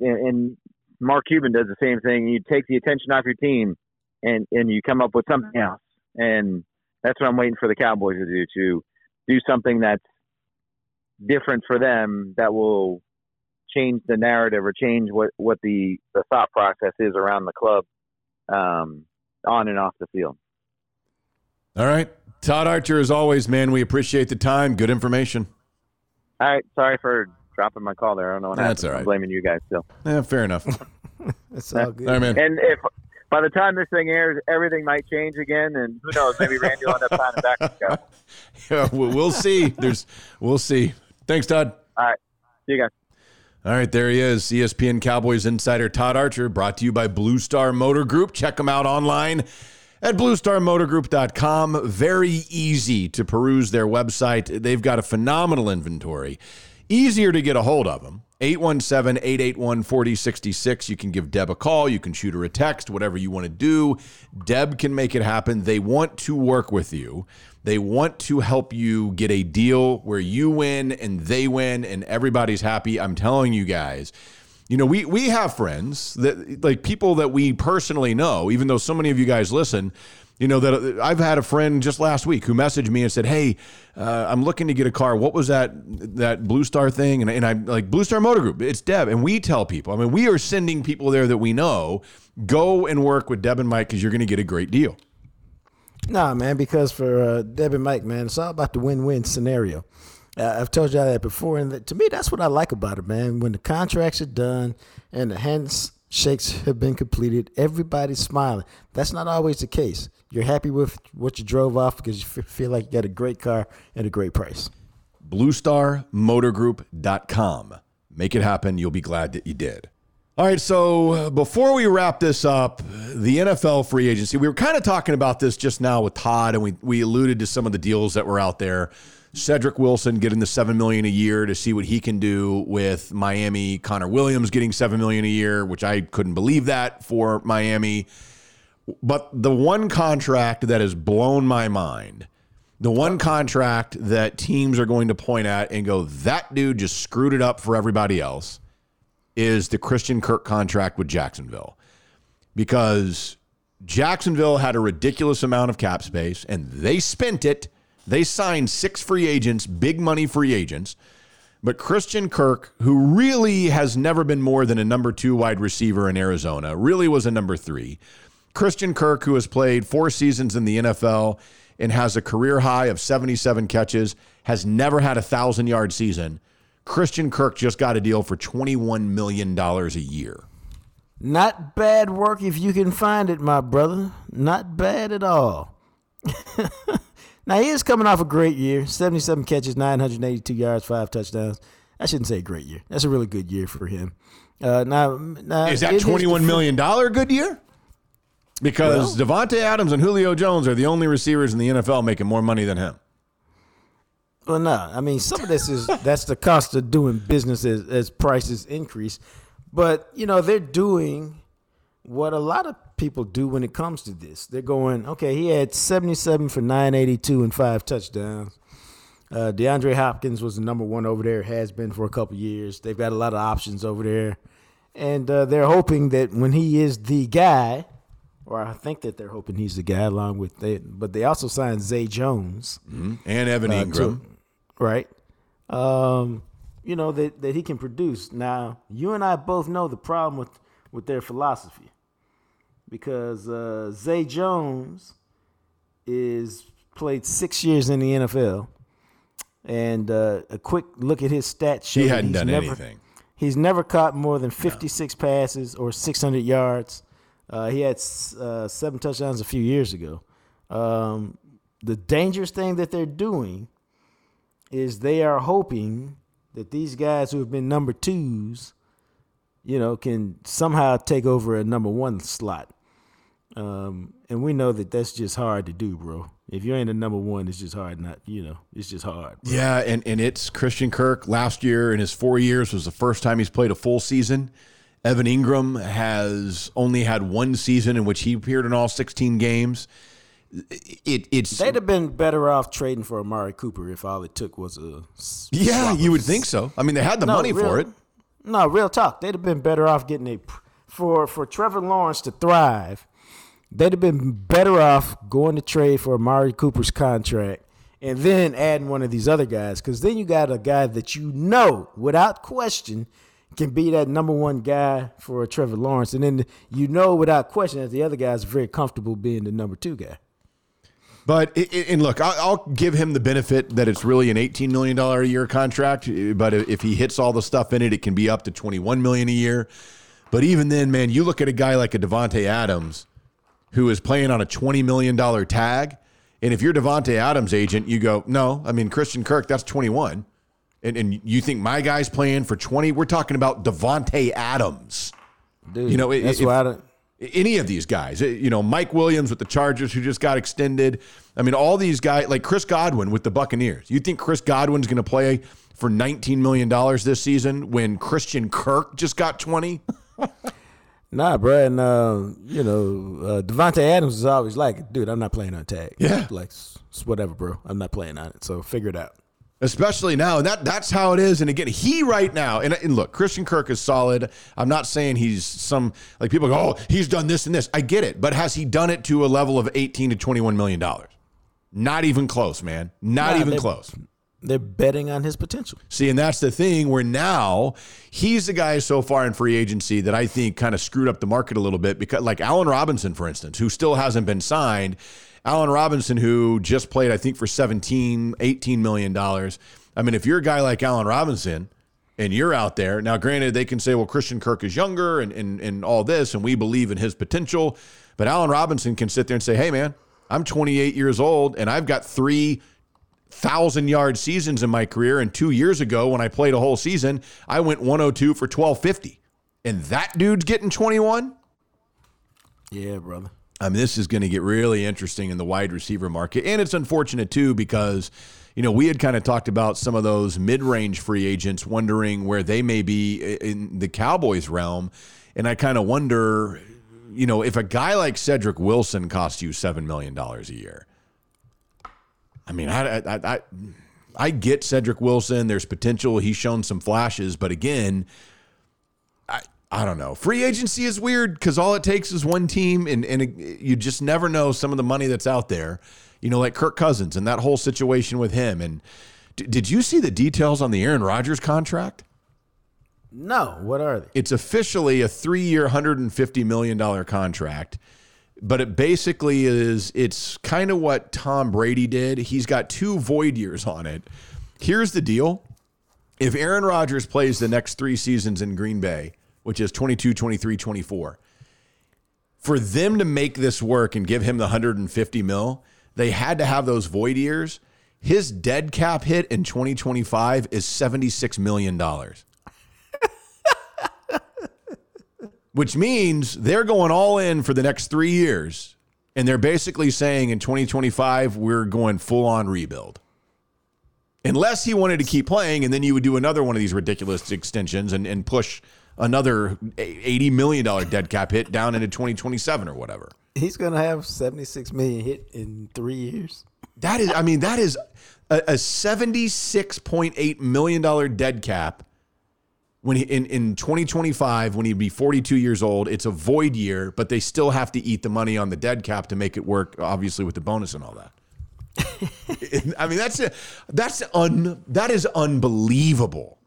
and, and Mark Cuban does the same thing. You take the attention off your team, and and you come up with something else, and that's what I'm waiting for the Cowboys to do to do something that's different for them that will change the narrative or change what what the the thought process is around the club um, on and off the field. All right. Todd Archer, as always, man, we appreciate the time. Good information. All right, sorry for dropping my call there. I don't know what That's happened. all right. I'm blaming you guys still. Yeah, fair enough. It's all good. All right, man. And if by the time this thing airs, everything might change again, and who knows? Maybe Randy will end up signing back with the Cowboys. Yeah, we'll we'll see. There's, we'll see. Thanks, Todd. All right, see you guys. All right, there he is, ESPN Cowboys insider Todd Archer, brought to you by Blue Star Motor Group. Check them out online at bluestarmotorgroup.com. Very easy to peruse their website. They've got a phenomenal inventory. Easier to get a hold of them. 817 881 4066. You can give Deb a call. You can shoot her a text, whatever you want to do. Deb can make it happen. They want to work with you. They want to help you get a deal where you win and they win and everybody's happy. I'm telling you guys, you know, we we have friends that like people that we personally know, even though so many of you guys listen. You know that I've had a friend just last week who messaged me and said, "Hey, uh, I'm looking to get a car. What was that that Blue Star thing?" And, and I'm like, "Blue Star Motor Group. It's Deb." And we tell people. I mean, we are sending people there that we know. Go and work with Deb and Mike because you're going to get a great deal. Nah, man, because for uh, Deb and Mike, man, it's all about the win-win scenario. Uh, I've told y'all that before, and that, to me, that's what I like about it, man. When the contracts are done and the handshakes have been completed, everybody's smiling. That's not always the case. You're happy with what you drove off because you f- feel like you got a great car at a great price. bluestarmotorgroup.com. Make it happen. You'll be glad that you did. All right, so uh, before we wrap this up, the NFL free agency, we were kind of talking about this just now with Todd, and we, we alluded to some of the deals that were out there. Cedric Wilson getting the seven million a year to see what he can do with Miami. Connor Williams getting seven million a year, which I couldn't believe that for Miami. But the one contract that has blown my mind, the one contract that teams are going to point at and go, that dude just screwed it up for everybody else, is the Christian Kirk contract with Jacksonville. Because Jacksonville had a ridiculous amount of cap space and they spent it. They signed six free agents, big money free agents. But Christian Kirk, who really has never been more than a number two wide receiver in Arizona, really was a number three. Christian Kirk, who has played four seasons in the NFL and has a career high of 77 catches, has never had a thousand yard season. Christian Kirk just got a deal for $21 million a year. Not bad work if you can find it, my brother. Not bad at all. now he is coming off a great year: seventy-seven catches, nine hundred eighty-two yards, five touchdowns. I shouldn't say great year. That's a really good year for him. Uh, now, now Is that it the $21 fr- million dollar good year? Because Davante Adams and Julio Jones are the only receivers in the NFL making more money than him. Well, no, I mean some of this is that's the cost of doing business as, as prices increase, but you know they're doing what a lot of people do when it comes to this. They're going, okay, he had seventy-seven for nine eighty-two and five touchdowns. Uh, DeAndre Hopkins was the number one over there, has been for a couple years. They've got a lot of options over there, and uh, they're hoping that when he is the guy, or I think that they're hoping he's the guy, along with it. But they also signed Zay Jones And Evan uh, Engram. to- right? Um, you know that that he can produce. Now, you and I both know the problem with with their philosophy, because uh, Zay Jones is played six years in the NFL, and uh, a quick look at his stats. show He hadn't he's done never- anything. He's never caught more than 56 passes or 600 yards. Uh, he had uh, seven touchdowns a few years ago. Um, the dangerous thing that they're doing is they are hoping that these guys who have been number twos, you know, can somehow take over a number one slot. Um, and we know that that's just hard to do, bro. If you ain't a number one, it's just hard not, you know, it's just hard. bro. Yeah, and, and it's Christian Kirk last year in his four years was the first time he's played a full season. Evan Engram has only had one season in which he appeared in all 16 games. It, it's They'd have been better off trading for Amari Cooper if all it took was a yeah, you would think so. I mean, they had the No, money real- for it. No, real talk. They'd have been better off getting a for for Trevor Lawrence to thrive. They'd have been better off going to trade for Amari Cooper's contract and then adding one of these other guys because then you got a guy that you know without question can be that number one guy for Trevor Lawrence, and then you know without question that the other guy is very comfortable being the number two guy. But and look, I'll, I'll give him the benefit that it's really an eighteen million dollar a year contract. But if he hits all the stuff in it, it can be up to twenty one million a year. But even then, man, you look at a guy like a Davante Adams, who is playing on a twenty million dollar tag, and if you're Davante Adams' agent, you go, no, I mean Christian Kirk, that's twenty one, and and you think my guy's playing for twenty? We're talking about Davante Adams. Dude, You know, it- that's why I don't. any of these guys, you know, Mike Williams with the Chargers who just got extended. I mean, all these guys, like Chris Godwin with the Buccaneers. You think Chris Godwin's going to play for $19 million this season when Christian Kirk just got 20? Nah, bro, and uh, you know, uh, Davante Adams is always like, dude, I'm not playing on tag. Yeah. like it's whatever, bro. I'm not playing on it. So figure it out. Especially now, and that that's how it is. And again, he right now, and, and look, Christian Kirk is solid. I'm not saying he's some like people go, oh, he's done this and this. I get it, but has he done it to a level of 18 to 21 million dollars? Not even close, man. Not Nah, even they- close. They're betting on his potential. See, and that's the thing where now he's the guy so far in free agency that I think kind of screwed up the market a little bit because, like Allen Robinson, for instance, who still hasn't been signed. Allen Robinson, who just played, I think, for 17, 18 million dollars. I mean, if you're a guy like Allen Robinson and you're out there, now granted, they can say, well, Christian Kirk is younger and, and, and all this, and we believe in his potential. But Allen Robinson can sit there and say, hey, man, I'm 28 years old and I've got three thousand yard seasons in my career. And two years ago, when I played a whole season, I went 102 for 1250. And that dude's getting 21. Yeah, brother. I mean, this is going to get really interesting in the wide receiver market. And it's unfortunate, too, because, you know, we had kind of talked about some of those mid range free agents wondering where they may be in the Cowboys realm. And I kind of wonder, you know, if a guy like Cedric Wilson costs you $7 million a year. I mean, I, I, I, I get Cedric Wilson. There's potential. He's shown some flashes. But again, I, don't know. Free agency is weird because all it takes is one team, and, and it, you just never know some of the money that's out there. You know, like Kirk Cousins and that whole situation with him. And d- did you see the details on the Aaron Rodgers contract? No, what are they? It's officially a three year, $150 million contract. But it basically is, it's kind of what Tom Brady did. He's got two void years on it. Here's the deal if Aaron Rodgers plays the next three seasons in Green Bay, which is 22, 23, 24, for them to make this work and give him the 150 mil, they had to have those void years. His dead cap hit in 2025 is $76 million. Which means they're going all in for the next three years. And they're basically saying in 2025, we're going full on rebuild. Unless he wanted to keep playing, and then you would do another one of these ridiculous extensions and, and push another $80 million dead cap hit down into 2027 or whatever. He's gonna have seventy six million hit in three years. That is, I mean, that is a, a $76.8 million dead cap when he in, in 2025 when he'd be 42 years old it's a void year but they still have to eat the money on the dead cap to make it work obviously with the bonus and all that i mean that's a, that's un that is unbelievable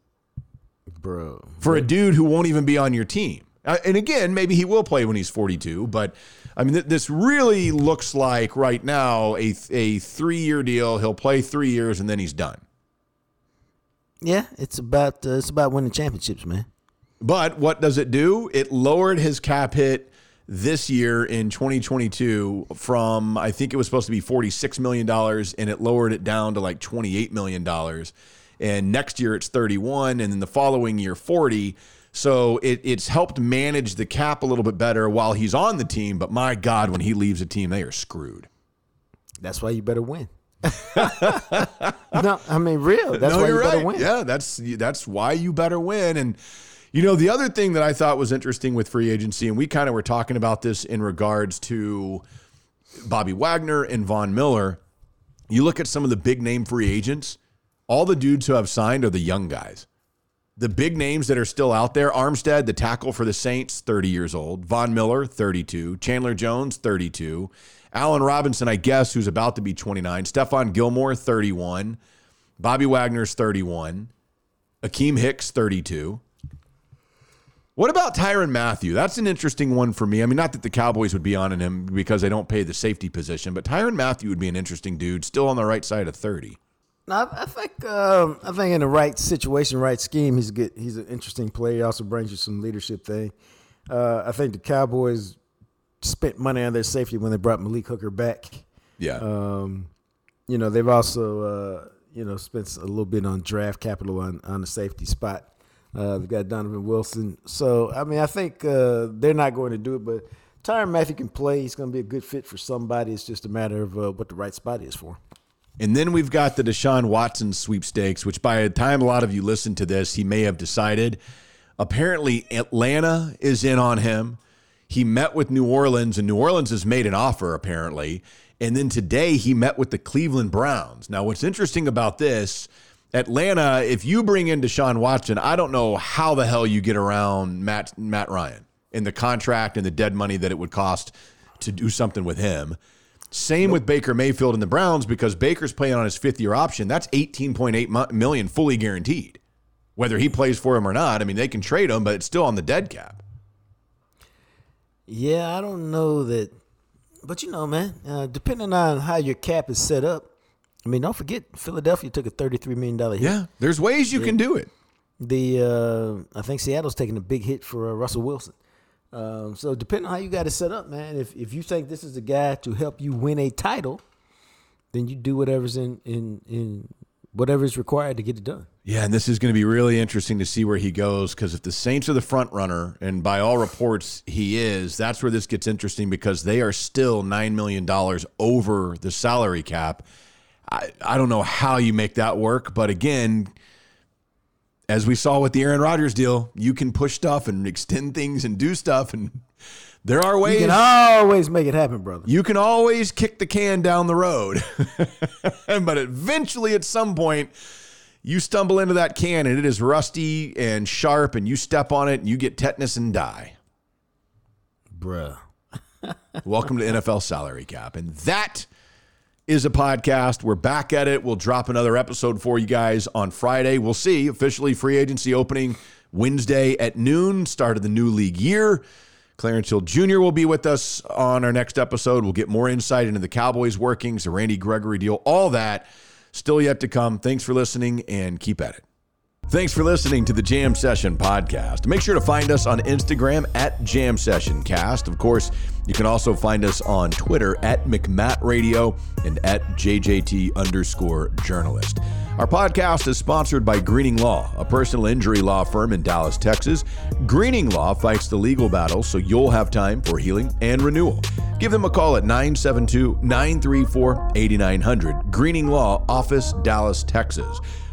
Bro. for a dude who won't even be on your team Uh, and again maybe he will play when he's 42 but i mean th- this really looks like right now a, a three-year deal he'll play three years and then he's done Yeah, it's about uh, it's about winning championships, man. But what does it do? It lowered his cap hit this year in 2022 from I think it was supposed to be 46 million dollars and it lowered it down to like 28 million dollars. And next year it's 31 and then the following year 40. So it, it's helped manage the cap a little bit better while he's on the team, but my god when he leaves a team they are screwed. That's why you better win. no, I mean real. That's no, why you better win. Yeah, that's that's why you better win. And you know, the other thing that I thought was interesting with free agency, and we kind of were talking about this in regards to Bobby Wagner and Von Miller. You look at some of the big name free agents, all the dudes who have signed are the young guys. The big names that are still out there Armstead, the tackle for the Saints, 30 years old. Von Miller, 32. Chandler Jones, 32. Allen Robinson, I guess, who's about to be 29. Stephon Gilmore, 31. Bobby Wagner's 31. Akiem Hicks, 32. What about Tyrann Mathieu? That's an interesting one for me. I mean, not that the Cowboys would be on him because they don't pay the safety position, but Tyrann Mathieu would be an interesting dude, still on the right side of 30. No, I, I think um, I think in the right situation, right scheme, he's good. He's an interesting player. He also brings you some leadership thing. Uh, I think the Cowboys spent money on their safety when they brought Malik Hooker back. Yeah. Um, you know, they've also uh, you know spent a little bit on draft capital on on the safety spot. Uh, they've got Donovan Wilson. So I mean, I think uh, they're not going to do it, but Tyrann Mathieu can play. He's going to be a good fit for somebody. It's just a matter of uh, what the right spot is for him. And then we've got the Deshaun Watson sweepstakes, which by the time a lot of you listen to this, he may have decided. Apparently, Atlanta is in on him. He met with New Orleans, and New Orleans has made an offer, apparently. And then today, he met with the Cleveland Browns. Now, what's interesting about this, Atlanta, if you bring in Deshaun Watson, I don't know how the hell you get around Matt, Matt Ryan and the contract and the dead money that it would cost to do something with him. Same with Baker Mayfield and the Browns because Baker's playing on his fifth year option. That's 18.8 million fully guaranteed. Whether he plays for him or not, I mean, they can trade him, but it's still on the dead cap. Yeah, I don't know that, but you know, man, uh, depending on how your cap is set up, I mean, don't forget Philadelphia took a thirty-three million dollar hit. Yeah, there's ways you yeah. can do it. The uh, I think Seattle's taking a big hit for uh, Russell Wilson. Um, so depending on how you got it set up, man, if if you think this is a guy to help you win a title, then you do whatever's in in in whatever is required to get it done. Yeah, and this is going to be really interesting to see where he goes because if the Saints are the front runner, and by all reports he is, that's where this gets interesting because they are still nine million dollars over the salary cap. I, I don't know how you make that work, but again, as we saw with the Aaron Rodgers deal, you can push stuff and extend things and do stuff, and there are ways. You can always make it happen, brother. You can always kick the can down the road, but eventually, at some point, you stumble into that can and it is rusty and sharp, and you step on it and you get tetanus and die. Bruh. Welcome to NFL salary cap, and that is a podcast. We're back at it. We'll drop another episode for you guys on Friday. We'll see. Officially free agency opening Wednesday at noon, start of the new league year. Clarence Hill Jr. will be with us on our next episode. We'll get more insight into the Cowboys' workings, the Randy Gregory deal, all that still yet to come. Thanks for listening and keep at it. Thanks for listening to the Jam Session podcast. Make sure to find us on Instagram at Jam Session Cast. Of course, you can also find us on Twitter at McMatt Radio and at JJT underscore journalist. Our podcast is sponsored by Greening Law, a personal injury law firm in Dallas, Texas. Greening Law fights the legal battle so you'll have time for healing and renewal. Give them a call at 972 934 8900. Greening Law, Office, Dallas, Texas.